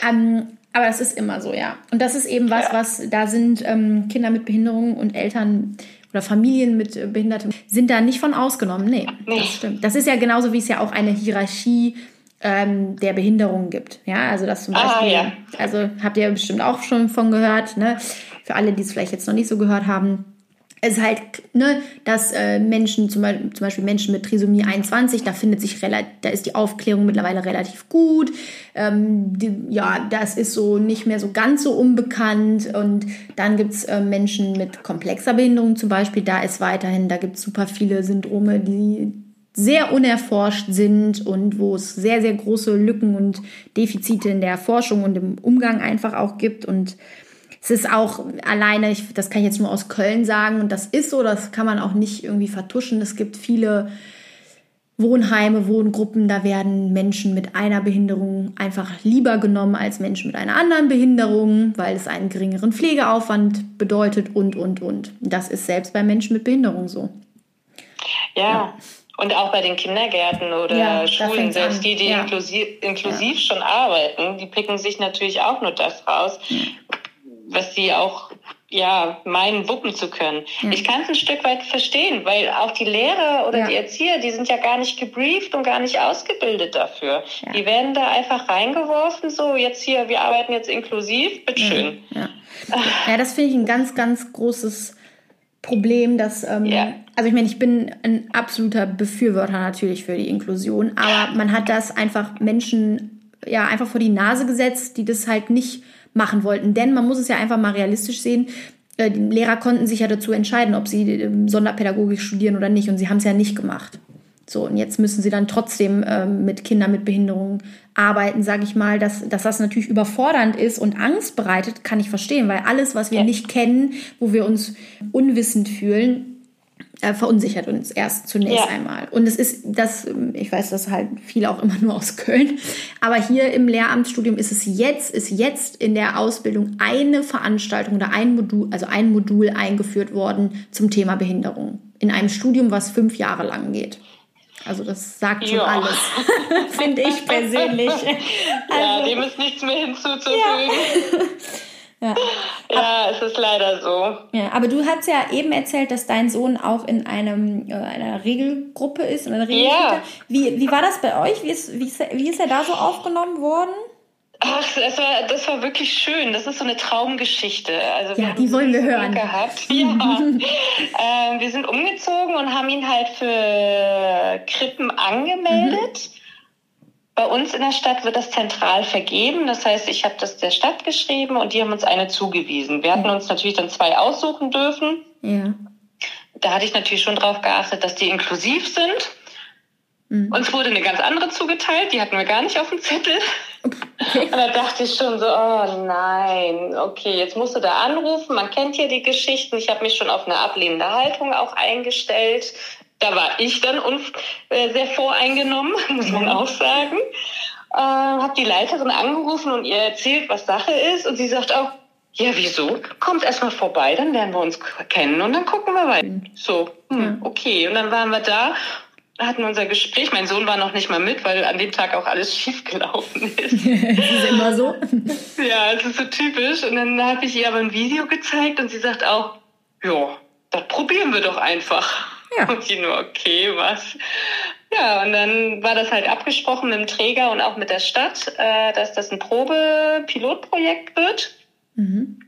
Ähm, aber das ist immer so, ja. Und das ist eben was, was da sind ähm, Kinder mit Behinderung und Eltern oder Familien mit äh, Behindertem sind da nicht von ausgenommen. Nee, nee, das stimmt. Das ist ja genauso, wie es ja auch eine Hierarchie ähm, der Behinderungen gibt. Ja, also das zum ah, Beispiel, ah, ja. also habt ihr bestimmt auch schon von gehört, ne? Für alle, die es vielleicht jetzt noch nicht so gehört haben, es ist halt, ne, dass äh, Menschen, zum Beispiel, zum Beispiel Menschen mit Trisomie 21, da findet sich da ist die Aufklärung mittlerweile relativ gut. Ähm, die, ja, das ist so nicht mehr so ganz so unbekannt. Und dann gibt's äh, Menschen mit komplexer Behinderung zum Beispiel, da ist weiterhin, da gibt's super viele Syndrome, die sehr unerforscht sind und wo es sehr, sehr große Lücken und Defizite in der Forschung und im Umgang einfach auch gibt. Und es ist auch alleine, ich, das kann ich jetzt nur aus Köln sagen, und das ist so, das kann man auch nicht irgendwie vertuschen. Es gibt viele Wohnheime, Wohngruppen, da werden Menschen mit einer Behinderung einfach lieber genommen als Menschen mit einer anderen Behinderung, weil es einen geringeren Pflegeaufwand bedeutet und, und, und. Das ist selbst bei Menschen mit Behinderung so. ja. ja. Und auch bei den Kindergärten oder ja, Schulen, selbst an. die, die ja. inklusiv, inklusiv ja. schon arbeiten, die picken sich natürlich auch nur das raus, was sie auch ja meinen wuppen zu können. Ja. Ich kann es ein Stück weit verstehen, weil auch die Lehrer oder ja. die Erzieher, die sind ja gar nicht gebrieft und gar nicht ausgebildet dafür. Ja. Die werden da einfach reingeworfen, so jetzt hier, wir arbeiten jetzt inklusiv, bitteschön. Ja, ja. das finde ich ein ganz, ganz großes Problem, dass, ähm, also ich meine, ich bin ein absoluter Befürworter natürlich für die Inklusion, aber man hat das einfach Menschen ja einfach vor die Nase gesetzt, die das halt nicht machen wollten. Denn man muss es ja einfach mal realistisch sehen. Äh, die Lehrer konnten sich ja dazu entscheiden, ob sie ähm, Sonderpädagogik studieren oder nicht. Und sie haben es ja nicht gemacht. So, und jetzt müssen sie dann trotzdem ähm, mit Kindern mit Behinderungen arbeiten, sage ich mal. Dass, dass das natürlich überfordernd ist und Angst bereitet, kann ich verstehen, weil alles, was wir ja. nicht kennen, wo wir uns unwissend fühlen, äh, verunsichert uns erst zunächst ja. einmal. Und es ist das, ich weiß das halt viele auch immer nur aus Köln, aber hier im Lehramtsstudium ist es jetzt, ist jetzt in der Ausbildung eine Veranstaltung oder ein Modul, also ein Modul eingeführt worden zum Thema Behinderung. In einem Studium, was fünf Jahre lang geht. Also das sagt schon ja. alles, finde ich persönlich. Also, ja, dem ist nichts mehr hinzuzufügen. Ja. Ja. ja, es ist leider so. Ja, aber du hast ja eben erzählt, dass dein Sohn auch in einem, äh, einer Regelgruppe ist. In einer ja. Wie, wie war das bei euch? Wie ist, wie, ist, wie ist er da so aufgenommen worden? Ach, das war, das war wirklich schön. Das ist so eine Traumgeschichte. Also ja, die wollen wir hören. Gehabt. Ja. äh, wir sind umgezogen und haben ihn halt für Krippen angemeldet. Mhm. Bei uns in der Stadt wird das zentral vergeben. Das heißt, ich habe das der Stadt geschrieben und die haben uns eine zugewiesen. Wir hatten uns natürlich dann zwei aussuchen dürfen. Ja. Da hatte ich natürlich schon darauf geachtet, dass die inklusiv sind. Mhm. Uns wurde eine ganz andere zugeteilt, die hatten wir gar nicht auf dem Zettel. Okay. Und da dachte ich schon so, oh nein, okay, jetzt musst du da anrufen. Man kennt ja die Geschichten. Ich habe mich schon auf eine ablehnende Haltung auch eingestellt da war ich dann äh, sehr voreingenommen, muss man auch sagen. Äh, habe die Leiterin angerufen und ihr erzählt, was Sache ist. Und sie sagt auch, ja, wieso? Kommt erstmal vorbei, dann lernen wir uns kennen und dann gucken wir weiter. Mhm. So, hm, okay. Und dann waren wir da, hatten unser Gespräch. Mein Sohn war noch nicht mal mit, weil an dem Tag auch alles schief gelaufen ist. ist immer so. ja, es ist so typisch. Und dann habe ich ihr aber ein Video gezeigt und sie sagt auch, ja, das probieren wir doch einfach. Ja. Und die nur, okay, was? Ja, und dann war das halt abgesprochen mit dem Träger und auch mit der Stadt, äh, dass das ein Probe-Pilotprojekt wird. Mhm.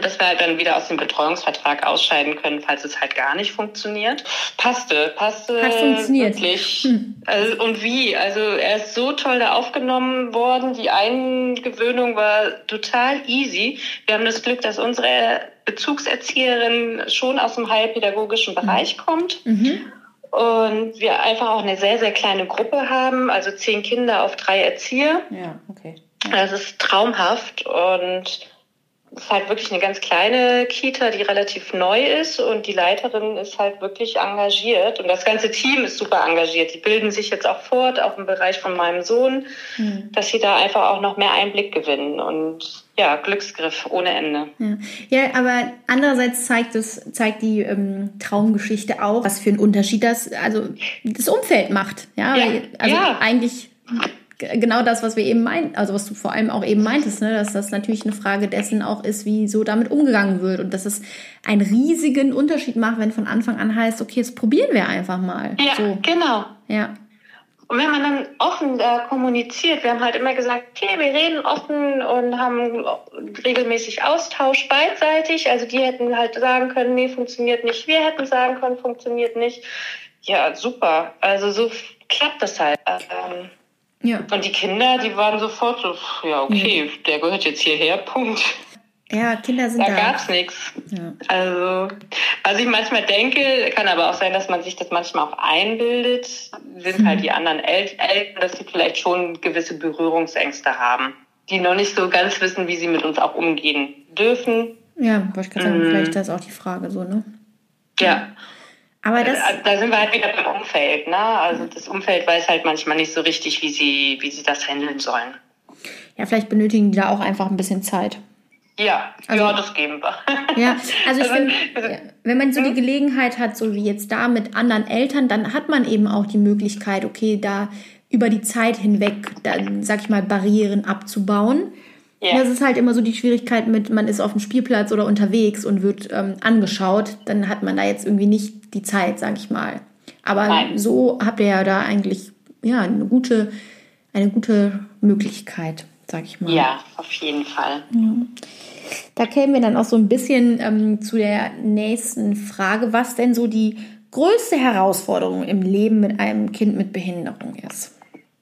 Dass wir halt dann wieder aus dem Betreuungsvertrag ausscheiden können, falls es halt gar nicht funktioniert. Passte, passte. Hat funktioniert. Wirklich. Hm. Also, und wie? Also er ist so toll da aufgenommen worden. Die Eingewöhnung war total easy. Wir haben das Glück, dass unsere Bezugserzieherin schon aus dem heilpädagogischen mhm. Bereich kommt. Mhm. Und wir einfach auch eine sehr, sehr kleine Gruppe haben, also zehn Kinder auf drei Erzieher. Ja, okay. Das ist traumhaft und es ist halt wirklich eine ganz kleine Kita, die relativ neu ist und die Leiterin ist halt wirklich engagiert und das ganze Team ist super engagiert. Die bilden sich jetzt auch fort, auch im Bereich von meinem Sohn, mhm. dass sie da einfach auch noch mehr Einblick gewinnen und ja, Glücksgriff ohne Ende. Ja, ja aber andererseits zeigt es, zeigt die ähm, Traumgeschichte auch, was für einen Unterschied das, also das Umfeld macht. Ja, ja. also ja. eigentlich genau das, was wir eben meinten, also was du vor allem auch eben meintest, ne, dass das natürlich eine Frage dessen auch ist, wie so damit umgegangen wird und dass es einen riesigen Unterschied macht, wenn von Anfang an heißt, okay, jetzt probieren wir einfach mal. Ja, so. genau. Ja. Und wenn man dann offen äh, kommuniziert, wir haben halt immer gesagt, okay, wir reden offen und haben regelmäßig Austausch beidseitig. Also die hätten halt sagen können, nee, funktioniert nicht. Wir hätten sagen können, funktioniert nicht. Ja, super. Also so klappt das halt. Ähm, ja. Und die Kinder, die waren sofort so, ja, okay, ja. der gehört jetzt hierher, Punkt. Ja, Kinder sind da. Da gab es nichts. Ja. Also, was ich manchmal denke, kann aber auch sein, dass man sich das manchmal auch einbildet, sind hm. halt die anderen El Eltern, dass sie vielleicht schon gewisse Berührungsängste haben, die noch nicht so ganz wissen, wie sie mit uns auch umgehen dürfen. Ja, wollte ich gerade sagen, mm. vielleicht ist das auch die Frage so, ne? Ja. Aber das äh, da sind wir halt wieder beim Umfeld, ne? Also das Umfeld weiß halt manchmal nicht so richtig, wie sie, wie sie das handeln sollen. Ja, vielleicht benötigen die da auch einfach ein bisschen Zeit. Ja, also, ja, das geben wir. Ja, also ich also, finde, also, wenn man so die hm? Gelegenheit hat, so wie jetzt da mit anderen Eltern, dann hat man eben auch die Möglichkeit, okay, da über die Zeit hinweg, dann sag ich mal, Barrieren abzubauen. Yeah. Das ist halt immer so die Schwierigkeit mit, man ist auf dem Spielplatz oder unterwegs und wird ähm, angeschaut, dann hat man da jetzt irgendwie nicht die Zeit, sag ich mal. Aber Nein. so habt ihr ja da eigentlich ja eine gute, eine gute Möglichkeit, sag ich mal. Ja, auf jeden Fall. Ja. Da kämen wir dann auch so ein bisschen ähm, zu der nächsten Frage, was denn so die größte Herausforderung im Leben mit einem Kind mit Behinderung ist.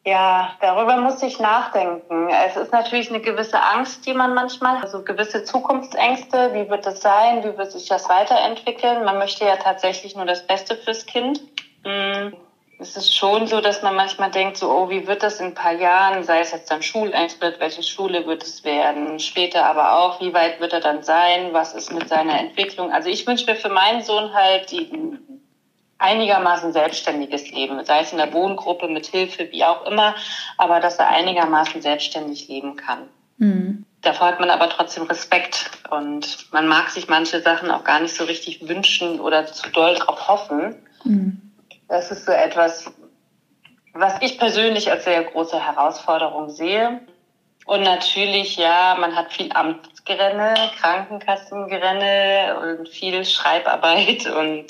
Ja, darüber muss ich nachdenken. Es ist natürlich eine gewisse Angst, die man manchmal, also gewisse Zukunftsängste. Wie wird es sein? Wie wird sich das weiterentwickeln? Man möchte ja tatsächlich nur das Beste fürs Kind. Hm es ist schon so, dass man manchmal denkt, so, oh, wie wird das in ein paar Jahren, sei es jetzt dann Schuleintritt, welche Schule wird es werden, später aber auch, wie weit wird er dann sein, was ist mit seiner Entwicklung. Also ich wünsche mir für meinen Sohn halt die, einigermaßen selbstständiges Leben, sei es in der Wohngruppe mit Hilfe, wie auch immer, aber dass er einigermaßen selbstständig leben kann. Mhm. Davor hat man aber trotzdem Respekt und man mag sich manche Sachen auch gar nicht so richtig wünschen oder zu doll drauf hoffen. Mhm. Das ist so etwas, was ich persönlich als sehr große Herausforderung sehe. Und natürlich, ja, man hat viel Amtsgerenne, Krankenkassengerenne und viel Schreibarbeit und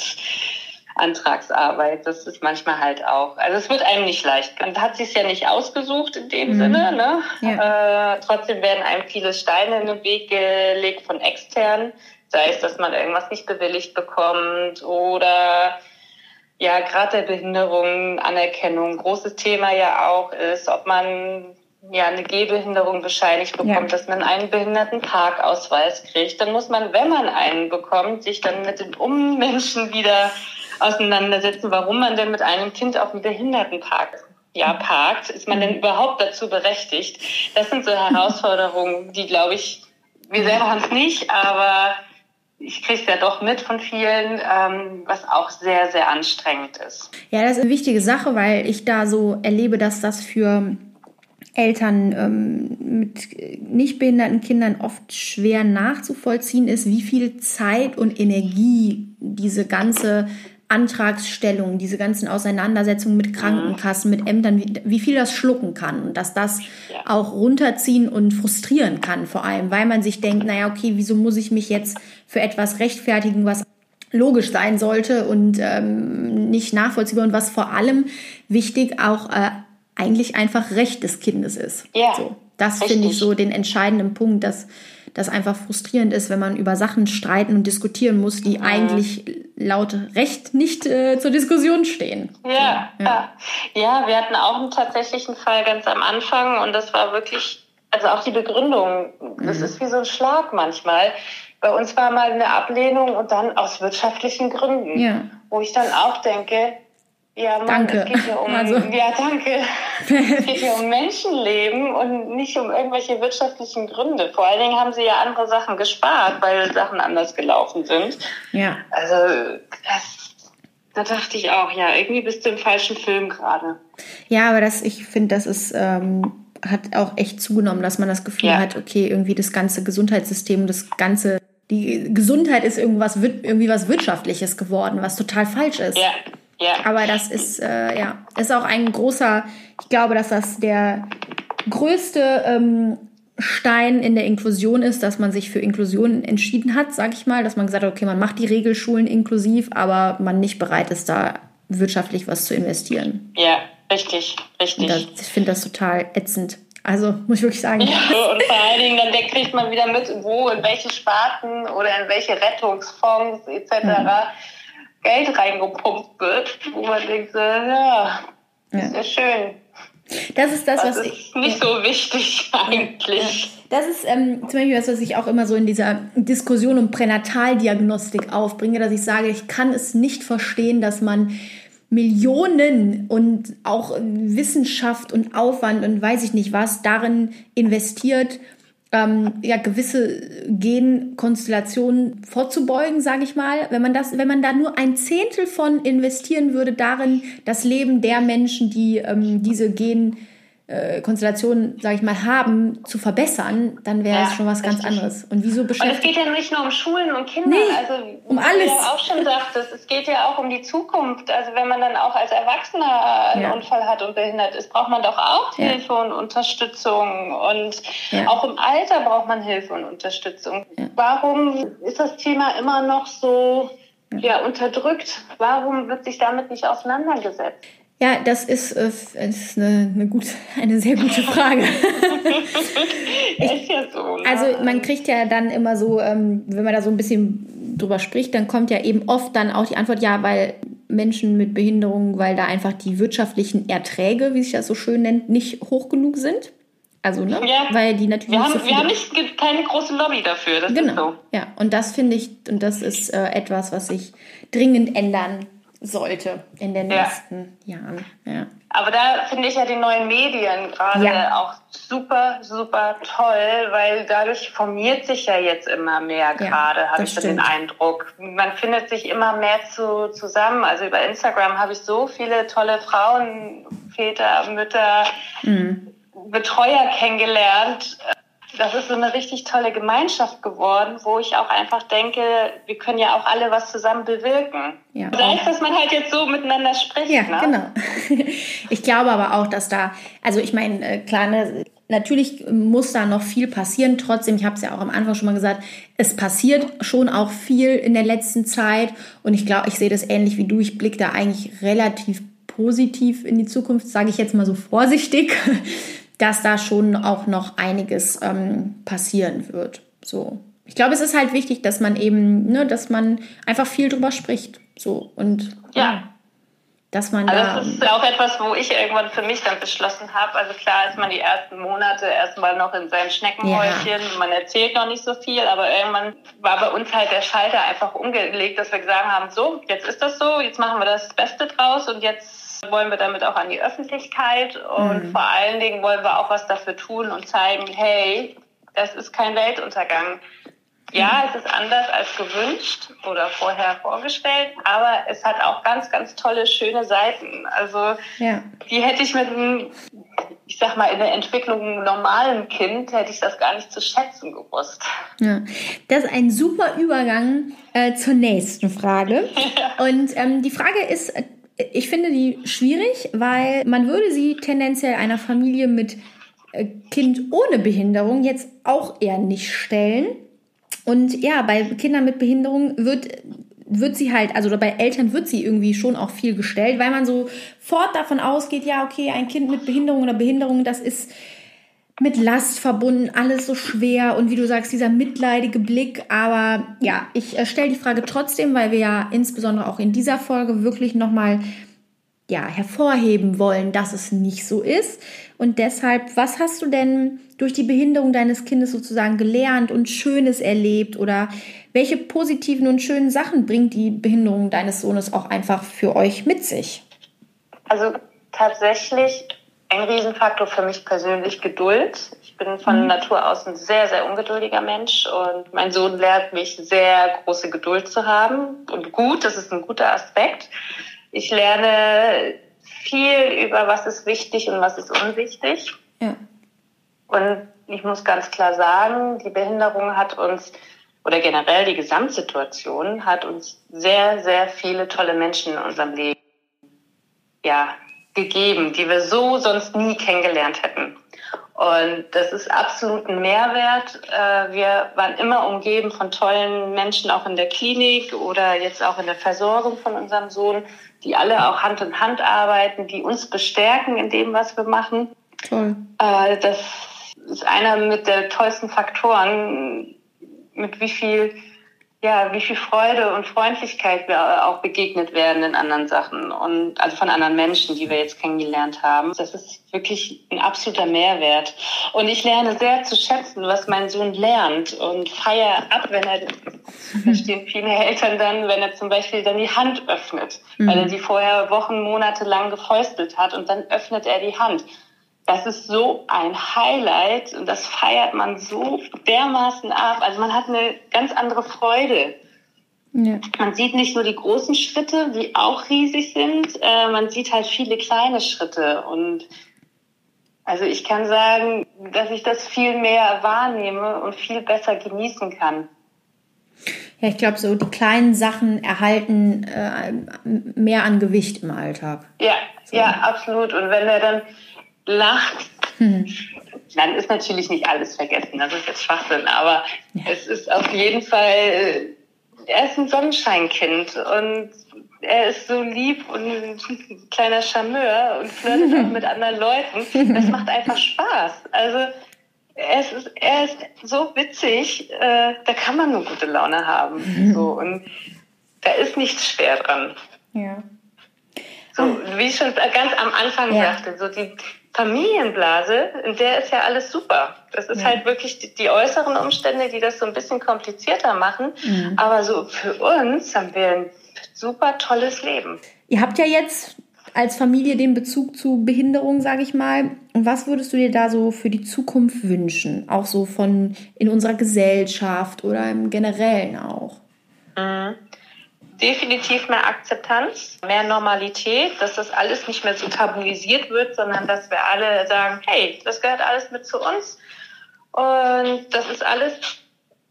Antragsarbeit. Das ist manchmal halt auch. Also es wird einem nicht leicht. Man hat sich ja nicht ausgesucht in dem mhm. Sinne. Ne? Ja. Äh, trotzdem werden einem viele Steine in den Weg gelegt von externen. Sei es, dass man irgendwas nicht bewilligt bekommt oder ja, gerade der Behinderung, Anerkennung, großes Thema ja auch ist, ob man ja eine Gehbehinderung bescheinigt bekommt, ja. dass man einen Behindertenparkausweis kriegt, dann muss man, wenn man einen bekommt, sich dann mit den Ummenschen wieder auseinandersetzen, warum man denn mit einem Kind auf dem Behindertenpark ja, parkt. Ist man denn mhm. überhaupt dazu berechtigt? Das sind so Herausforderungen, die, glaube ich, wir selber haben es nicht, aber ich kriege es ja doch mit von vielen, ähm, was auch sehr, sehr anstrengend ist. Ja, das ist eine wichtige Sache, weil ich da so erlebe, dass das für Eltern ähm, mit nicht behinderten Kindern oft schwer nachzuvollziehen ist, wie viel Zeit und Energie diese ganze Antragsstellung, diese ganzen Auseinandersetzungen mit Krankenkassen, mit Ämtern, wie, wie viel das schlucken kann und dass das ja. auch runterziehen und frustrieren kann, vor allem, weil man sich denkt, naja, okay, wieso muss ich mich jetzt für etwas rechtfertigen, was logisch sein sollte und ähm, nicht nachvollziehbar und was vor allem wichtig auch äh, eigentlich einfach Recht des Kindes ist. Ja. So, das finde ich so den entscheidenden Punkt, dass das einfach frustrierend ist, wenn man über Sachen streiten und diskutieren muss, die ja. eigentlich laut Recht nicht äh, zur Diskussion stehen. Ja, ja. ja, wir hatten auch einen tatsächlichen Fall ganz am Anfang und das war wirklich, also auch die Begründung, das mhm. ist wie so ein Schlag manchmal. Bei uns war mal eine Ablehnung und dann aus wirtschaftlichen Gründen, ja. wo ich dann auch denke, ja, Mann, danke. es geht hier um, also. ja, danke. es geht hier um Menschenleben und nicht um irgendwelche wirtschaftlichen Gründe. Vor allen Dingen haben sie ja andere Sachen gespart, weil Sachen anders gelaufen sind. Ja. Also, das, da dachte ich auch, ja, irgendwie bist du im falschen Film gerade. Ja, aber das, ich finde, das ist, ähm, hat auch echt zugenommen, dass man das Gefühl ja. hat, okay, irgendwie das ganze Gesundheitssystem, das ganze, die Gesundheit ist irgendwas, irgendwie was Wirtschaftliches geworden, was total falsch ist. Ja. Ja. Aber das ist, äh, ja, ist auch ein großer, ich glaube, dass das der größte ähm, Stein in der Inklusion ist, dass man sich für Inklusion entschieden hat, sag ich mal, dass man gesagt hat, okay, man macht die Regelschulen inklusiv, aber man nicht bereit ist, da wirtschaftlich was zu investieren. Ja, richtig, richtig. Das, ich finde das total ätzend. Also muss ich wirklich sagen. Ja, und vor allen Dingen, dann kriegt man wieder mit, wo, in welche Sparten oder in welche Rettungsfonds etc. Mhm. Geld reingepumpt wird, wo man denkt, so, ja, ja. ist ja schön. Das ist das, das was ist ich, nicht ja. so wichtig eigentlich. Das ist ähm, zum Beispiel was, was ich auch immer so in dieser Diskussion um Pränataldiagnostik aufbringe, dass ich sage, ich kann es nicht verstehen, dass man Millionen und auch Wissenschaft und Aufwand und weiß ich nicht was darin investiert, ähm, ja, gewisse Genkonstellationen vorzubeugen, sage ich mal. Wenn man das, wenn man da nur ein Zehntel von investieren würde darin, das Leben der Menschen, die ähm, diese Gen äh, Konstellationen, sage ich mal, haben, zu verbessern, dann wäre ja, es schon was ganz anderes. Und wieso beschäftigt... Und es geht ja nicht nur um Schulen und Kinder, nee, also um alles. Du ja auch schon sagtest, es geht ja auch um die Zukunft. Also wenn man dann auch als Erwachsener einen ja. Unfall hat und behindert ist, braucht man doch auch ja. Hilfe und Unterstützung. Und auch im Alter braucht man Hilfe und Unterstützung. Warum ist das Thema immer noch so ja, unterdrückt? Warum wird sich damit nicht auseinandergesetzt? Ja, das ist, äh, ist eine, eine, gute, eine sehr gute Frage. ist ja so. Ne? Also man kriegt ja dann immer so, ähm, wenn man da so ein bisschen drüber spricht, dann kommt ja eben oft dann auch die Antwort, ja, weil Menschen mit Behinderungen, weil da einfach die wirtschaftlichen Erträge, wie sich das so schön nennt, nicht hoch genug sind. Also, ne? Ja. Weil die natürlich. Wir haben, so wir haben nicht, keine große Lobby dafür. Das genau. So. Ja, und das finde ich, und das ist äh, etwas, was sich dringend ändern sollte in den nächsten ja. Jahren. Ja. Aber da finde ich ja die neuen Medien gerade ja. auch super, super toll, weil dadurch formiert sich ja jetzt immer mehr gerade, habe ich so den Eindruck. Man findet sich immer mehr zu, zusammen. Also über Instagram habe ich so viele tolle Frauen, Väter, Mütter, mhm. Betreuer kennengelernt das ist so eine richtig tolle Gemeinschaft geworden, wo ich auch einfach denke, wir können ja auch alle was zusammen bewirken. Ja. Sei es, dass man halt jetzt so miteinander spricht. Ja, ne? genau. Ich glaube aber auch, dass da, also ich meine, äh, klar, ne, natürlich muss da noch viel passieren. Trotzdem, ich habe es ja auch am Anfang schon mal gesagt, es passiert schon auch viel in der letzten Zeit. Und ich glaube, ich sehe das ähnlich wie du. Ich blicke da eigentlich relativ positiv in die Zukunft, sage ich jetzt mal so vorsichtig dass da schon auch noch einiges ähm, passieren wird. So. Ich glaube, es ist halt wichtig, dass man eben, ne, dass man einfach viel drüber spricht. So und ja. dass man also da, das ist auch etwas, wo ich irgendwann für mich dann beschlossen habe. Also klar ist man die ersten Monate erstmal noch in seinem Schneckenhäuschen, ja. man erzählt noch nicht so viel, aber irgendwann war bei uns halt der Schalter einfach umgelegt, dass wir gesagt haben, so, jetzt ist das so, jetzt machen wir das Beste draus und jetzt wollen wir damit auch an die Öffentlichkeit und mhm. vor allen Dingen wollen wir auch was dafür tun und zeigen, hey, das ist kein Weltuntergang. Ja, es ist anders als gewünscht oder vorher vorgestellt, aber es hat auch ganz, ganz tolle, schöne Seiten. Also ja. die hätte ich mit einem, ich sag mal, in der Entwicklung normalen Kind, hätte ich das gar nicht zu schätzen gewusst. Ja. Das ist ein super Übergang äh, zur nächsten Frage. Ja. Und ähm, die Frage ist ich finde die schwierig, weil man würde sie tendenziell einer Familie mit äh, Kind ohne Behinderung jetzt auch eher nicht stellen. Und ja, bei Kindern mit Behinderung wird wird sie halt, also bei Eltern wird sie irgendwie schon auch viel gestellt, weil man sofort davon ausgeht, ja, okay, ein Kind mit Behinderung oder Behinderung, das ist mit Last verbunden, alles so schwer und wie du sagst, dieser mitleidige Blick. Aber ja, ich äh, stelle die Frage trotzdem, weil wir ja insbesondere auch in dieser Folge wirklich nochmal ja, hervorheben wollen, dass es nicht so ist. Und deshalb, was hast du denn durch die Behinderung deines Kindes sozusagen gelernt und Schönes erlebt? Oder welche positiven und schönen Sachen bringt die Behinderung deines Sohnes auch einfach für euch mit sich? Also tatsächlich ein Riesenfaktor für mich persönlich Geduld. Ich bin von mhm. Natur aus ein sehr, sehr ungeduldiger Mensch und mein Sohn lernt mich sehr große Geduld zu haben und gut, das ist ein guter Aspekt. Ich lerne viel über was ist wichtig und was ist unwichtig. Ja. Und ich muss ganz klar sagen, die Behinderung hat uns oder generell die Gesamtsituation hat uns sehr, sehr viele tolle Menschen in unserem Leben ja, gegeben, die wir so sonst nie kennengelernt hätten. Und das ist absolut ein Mehrwert. Äh, wir waren immer umgeben von tollen Menschen, auch in der Klinik oder jetzt auch in der Versorgung von unserem Sohn, die alle auch Hand in Hand arbeiten, die uns bestärken in dem, was wir machen. Toll. Äh, das ist einer mit der tollsten Faktoren, mit wie viel ja, wie viel Freude und Freundlichkeit wir auch begegnet werden in anderen Sachen und also von anderen Menschen, die wir jetzt kennengelernt haben. Das ist wirklich ein absoluter Mehrwert. Und ich lerne sehr zu schätzen, was mein Sohn lernt und feiere ab, wenn er, verstehen viele Eltern dann, wenn er zum Beispiel dann die Hand öffnet, mhm. weil er sie vorher Wochen, Monate lang gefäustelt hat und dann öffnet er die Hand das ist so ein Highlight und das feiert man so dermaßen ab. Also man hat eine ganz andere Freude. Ja. Man sieht nicht nur die großen Schritte, die auch riesig sind, äh, man sieht halt viele kleine Schritte. Und also ich kann sagen, dass ich das viel mehr wahrnehme und viel besser genießen kann. Ja, ich glaube, so die kleinen Sachen erhalten äh, mehr an Gewicht im Alltag. Ja, so. ja, absolut. Und wenn er dann lacht, hm. dann ist natürlich nicht alles vergessen. Das ist jetzt Schwachsinn. Aber ja. es ist auf jeden Fall, er ist ein Sonnenscheinkind und er ist so lieb und ein kleiner Charmeur und flirtet auch mit anderen Leuten. Das macht einfach Spaß. Also er ist, er ist so witzig, äh, da kann man nur gute Laune haben. So, und da ist nichts schwer dran. Ja. So, wie ich schon ganz am Anfang ja. sagte, so die, Familienblase, in der ist ja alles super. Das ist ja. halt wirklich die, die, äußeren Umstände, die das so ein bisschen komplizierter machen. Mhm. Aber so für uns haben wir ein super tolles Leben. Ihr habt ja jetzt als Familie den Bezug zu Behinderung, sage ich mal. Und was würdest du dir da so für die Zukunft wünschen? Auch so von in unserer Gesellschaft oder im Generellen auch? Mhm definitiv mehr Akzeptanz, mehr Normalität, dass das alles nicht mehr so tabuisiert wird, sondern dass wir alle sagen, hey, das gehört alles mit zu uns und das ist alles,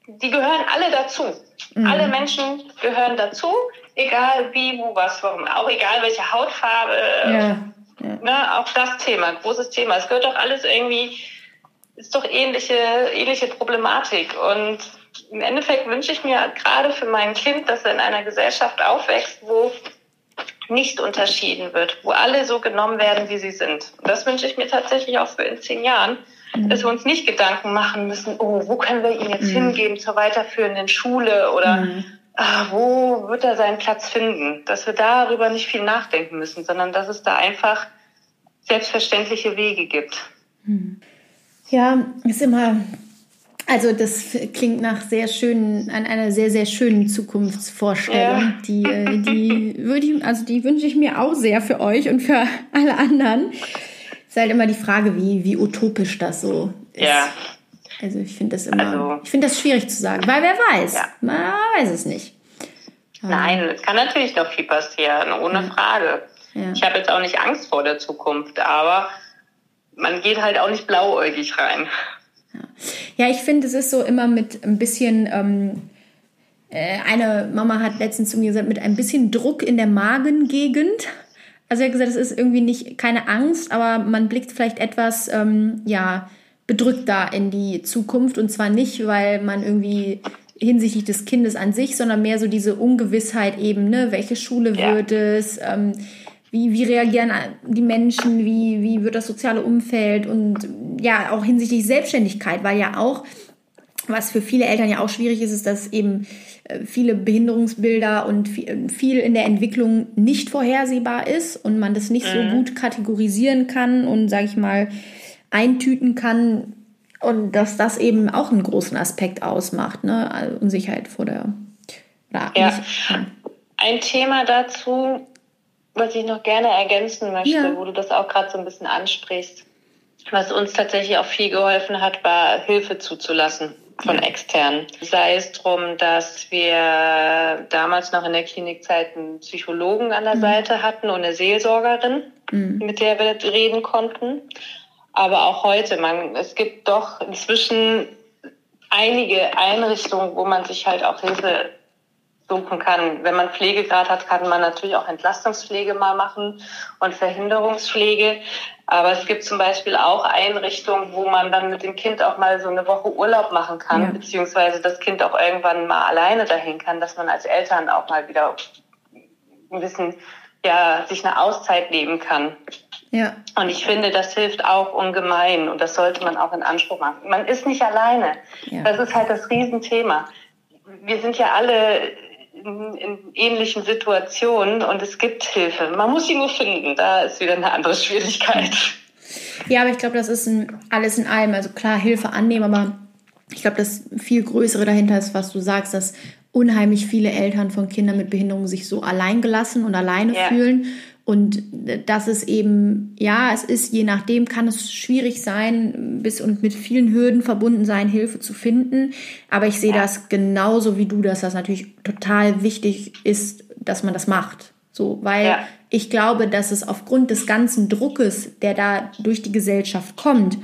die gehören alle dazu. Mhm. Alle Menschen gehören dazu, egal wie, wo, was, warum, auch egal welche Hautfarbe. Ja. Ja. Ne, auch das Thema, großes Thema. Es gehört doch alles irgendwie, ist doch ähnliche, ähnliche Problematik und im Endeffekt wünsche ich mir gerade für mein Kind, dass er in einer Gesellschaft aufwächst, wo nicht unterschieden wird, wo alle so genommen werden, wie sie sind. Und das wünsche ich mir tatsächlich auch für in zehn Jahren, mhm. dass wir uns nicht Gedanken machen müssen, oh, wo können wir ihn jetzt mhm. hingeben zur weiterführenden Schule oder mhm. ah, wo wird er seinen Platz finden? Dass wir darüber nicht viel nachdenken müssen, sondern dass es da einfach selbstverständliche Wege gibt. Ja, ist immer also das klingt nach sehr schönen, an einer sehr, sehr schönen Zukunftsvorstellung. Ja. Die, äh, die würde ich, also die wünsche ich mir auch sehr für euch und für alle anderen. Es ist halt immer die Frage, wie, wie utopisch das so ist. Ja. Also ich finde das immer, also, ich finde das schwierig zu sagen, weil wer weiß, ja. man weiß es nicht. Nein, es kann natürlich noch viel passieren, ohne ja. Frage. Ja. Ich habe jetzt auch nicht Angst vor der Zukunft, aber man geht halt auch nicht blauäugig rein. Ja, ich finde, es ist so immer mit ein bisschen. Ähm, äh, eine Mama hat letztens zu mir gesagt, mit ein bisschen Druck in der Magengegend. Also er hat gesagt, es ist irgendwie nicht keine Angst, aber man blickt vielleicht etwas ähm, ja bedrückter in die Zukunft und zwar nicht, weil man irgendwie hinsichtlich des Kindes an sich, sondern mehr so diese Ungewissheit eben, ne, welche Schule ja. wird es, ähm, wie, wie reagieren die Menschen, wie, wie wird das soziale Umfeld und ja, auch hinsichtlich Selbstständigkeit, weil ja auch, was für viele Eltern ja auch schwierig ist, ist, dass eben äh, viele Behinderungsbilder und viel in der Entwicklung nicht vorhersehbar ist und man das nicht mhm. so gut kategorisieren kann und, sage ich mal, eintüten kann und dass das eben auch einen großen Aspekt ausmacht, ne? Also Unsicherheit vor der. ja. ja. Ein Thema dazu, was ich noch gerne ergänzen möchte, ja. wo du das auch gerade so ein bisschen ansprichst, was uns tatsächlich auch viel geholfen hat, war Hilfe zuzulassen von externen. Sei es drum, dass wir damals noch in der Klinikzeit einen Psychologen an der mhm. Seite hatten und eine Seelsorgerin, mhm. mit der wir reden konnten. Aber auch heute, man, es gibt doch inzwischen einige Einrichtungen, wo man sich halt auch Hilfe suchen kann. Wenn man Pflegegrad hat, kann man natürlich auch Entlastungspflege mal machen und Verhinderungspflege. Aber es gibt zum Beispiel auch Einrichtungen, wo man dann mit dem Kind auch mal so eine Woche Urlaub machen kann, ja. beziehungsweise das Kind auch irgendwann mal alleine dahin kann, dass man als Eltern auch mal wieder ein bisschen, ja, sich eine Auszeit nehmen kann. Ja. Und ich finde, das hilft auch ungemein und das sollte man auch in Anspruch machen. Man ist nicht alleine. Ja. Das ist halt das Riesenthema. Wir sind ja alle in, in, ähnlichen Situationen und es gibt Hilfe. Man muss sie nur finden. Da ist wieder eine andere Schwierigkeit. Ja, aber ich glaube, das ist ein, alles in allem. Also klar, Hilfe annehmen, aber ich glaube, das viel Größere dahinter ist, was du sagst, dass unheimlich viele Eltern von Kindern mit Behinderung sich so alleingelassen und alleine ja. fühlen und das ist eben, ja, es ist, je nachdem kann es schwierig sein, bis und mit vielen Hürden verbunden sein, Hilfe zu finden. Aber ich sehe ja. das genauso wie du, dass das natürlich total wichtig ist, dass man das macht. So, weil ja. ich glaube, dass es aufgrund des ganzen Druckes, der da durch die Gesellschaft kommt,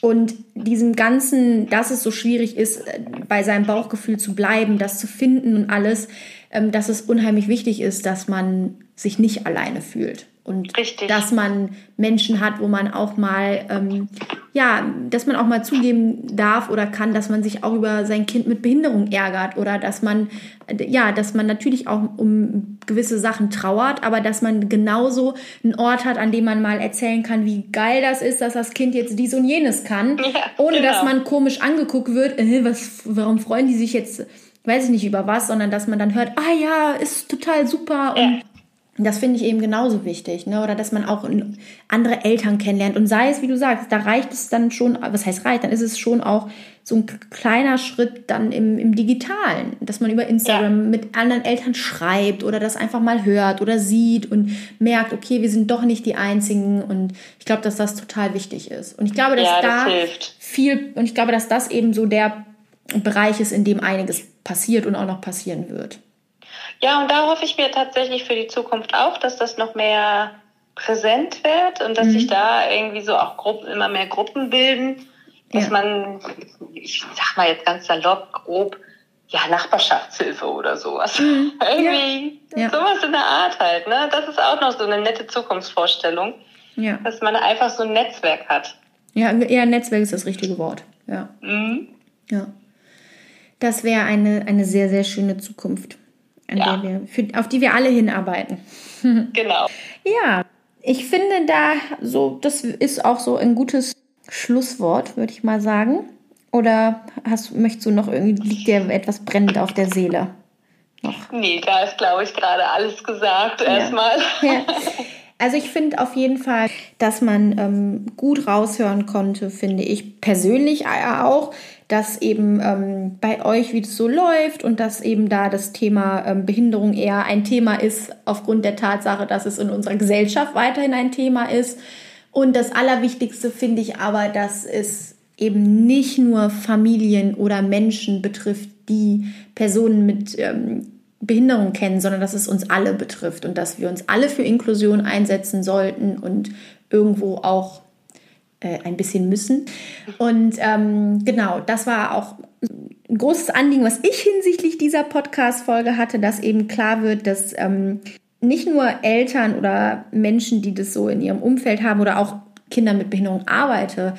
und diesem ganzen, dass es so schwierig ist, bei seinem Bauchgefühl zu bleiben, das zu finden und alles, ähm, dass es unheimlich wichtig ist, dass man sich nicht alleine fühlt. Und Richtig. dass man Menschen hat, wo man auch mal, ähm, ja, dass man auch mal zugeben darf oder kann, dass man sich auch über sein Kind mit Behinderung ärgert oder dass man, ja, dass man natürlich auch um gewisse Sachen trauert, aber dass man genauso einen Ort hat, an dem man mal erzählen kann, wie geil das ist, dass das Kind jetzt dies und jenes kann, ja, ohne genau. dass man komisch angeguckt wird, äh, was, warum freuen die sich jetzt weiß ich nicht über was, sondern dass man dann hört, ah ja, ist total super und ja. Das finde ich eben genauso wichtig, ne? Oder dass man auch andere Eltern kennenlernt. Und sei es, wie du sagst, da reicht es dann schon, was heißt reicht, dann ist es schon auch so ein kleiner Schritt dann im, im Digitalen, dass man über Instagram ja. mit anderen Eltern schreibt oder das einfach mal hört oder sieht und merkt, okay, wir sind doch nicht die Einzigen. Und ich glaube, dass das total wichtig ist. Und ich glaube, dass ja, das da hilft. viel, und ich glaube, dass das eben so der Bereich ist, in dem einiges passiert und auch noch passieren wird. Ja, und da hoffe ich mir tatsächlich für die Zukunft auch, dass das noch mehr präsent wird und dass mhm. sich da irgendwie so auch Gruppen, immer mehr Gruppen bilden, dass ja. man, ich sag mal jetzt ganz salopp, grob, ja, Nachbarschaftshilfe oder sowas. Mhm. irgendwie ja. sowas in der Art halt, ne? Das ist auch noch so eine nette Zukunftsvorstellung. Ja. Dass man einfach so ein Netzwerk hat. Ja, ja, Netzwerk ist das richtige Wort. Ja. Mhm. Ja. Das wäre eine, eine sehr, sehr schöne Zukunft, ja. der wir, für, auf die wir alle hinarbeiten. genau. Ja, ich finde da so, das ist auch so ein gutes Schlusswort, würde ich mal sagen. Oder hast, möchtest du noch irgendwie, liegt dir etwas brennend auf der Seele? Noch? Nee, da ist, glaube ich, gerade alles gesagt ja. erstmal. Ja. Also ich finde auf jeden Fall, dass man ähm, gut raushören konnte, finde ich persönlich auch, dass eben ähm, bei euch, wie das so läuft und dass eben da das Thema ähm, Behinderung eher ein Thema ist, aufgrund der Tatsache, dass es in unserer Gesellschaft weiterhin ein Thema ist. Und das Allerwichtigste finde ich aber, dass es eben nicht nur Familien oder Menschen betrifft, die Personen mit ähm, Behinderung kennen, sondern dass es uns alle betrifft und dass wir uns alle für Inklusion einsetzen sollten und irgendwo auch äh, ein bisschen müssen. Und ähm, genau, das war auch ein großes Anliegen, was ich hinsichtlich dieser Podcast-Folge hatte, dass eben klar wird, dass ähm, nicht nur Eltern oder Menschen, die das so in ihrem Umfeld haben oder auch Kinder mit Behinderung arbeite,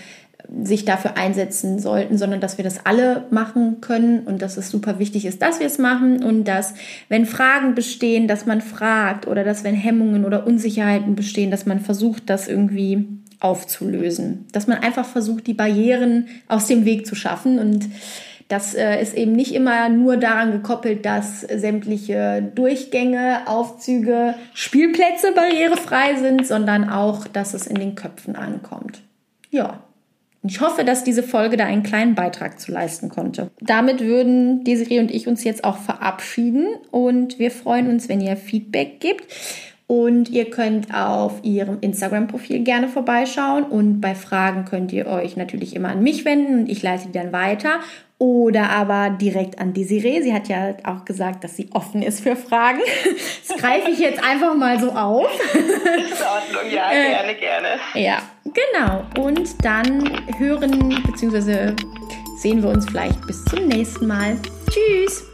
sich dafür einsetzen sollten, sondern dass wir das alle machen können und dass es super wichtig ist, dass wir es machen und dass, wenn Fragen bestehen, dass man fragt oder dass, wenn Hemmungen oder Unsicherheiten bestehen, dass man versucht, das irgendwie aufzulösen. Dass man einfach versucht, die Barrieren aus dem Weg zu schaffen. Und das äh, ist eben nicht immer nur daran gekoppelt, dass sämtliche Durchgänge, Aufzüge, Spielplätze barrierefrei sind, sondern auch, dass es in den Köpfen ankommt. Ja. Ich hoffe, dass diese Folge da einen kleinen Beitrag zu leisten konnte. Damit würden Desiree und ich uns jetzt auch verabschieden und wir freuen uns, wenn ihr Feedback gibt. Und ihr könnt auf ihrem Instagram-Profil gerne vorbeischauen. Und bei Fragen könnt ihr euch natürlich immer an mich wenden und ich leite die dann weiter. Oder aber direkt an Desiree. Sie hat ja auch gesagt, dass sie offen ist für Fragen. Das greife ich jetzt einfach mal so auf. In Ordnung, ja, äh, gerne, gerne. Ja, genau. Und dann hören bzw. sehen wir uns vielleicht bis zum nächsten Mal. Tschüss!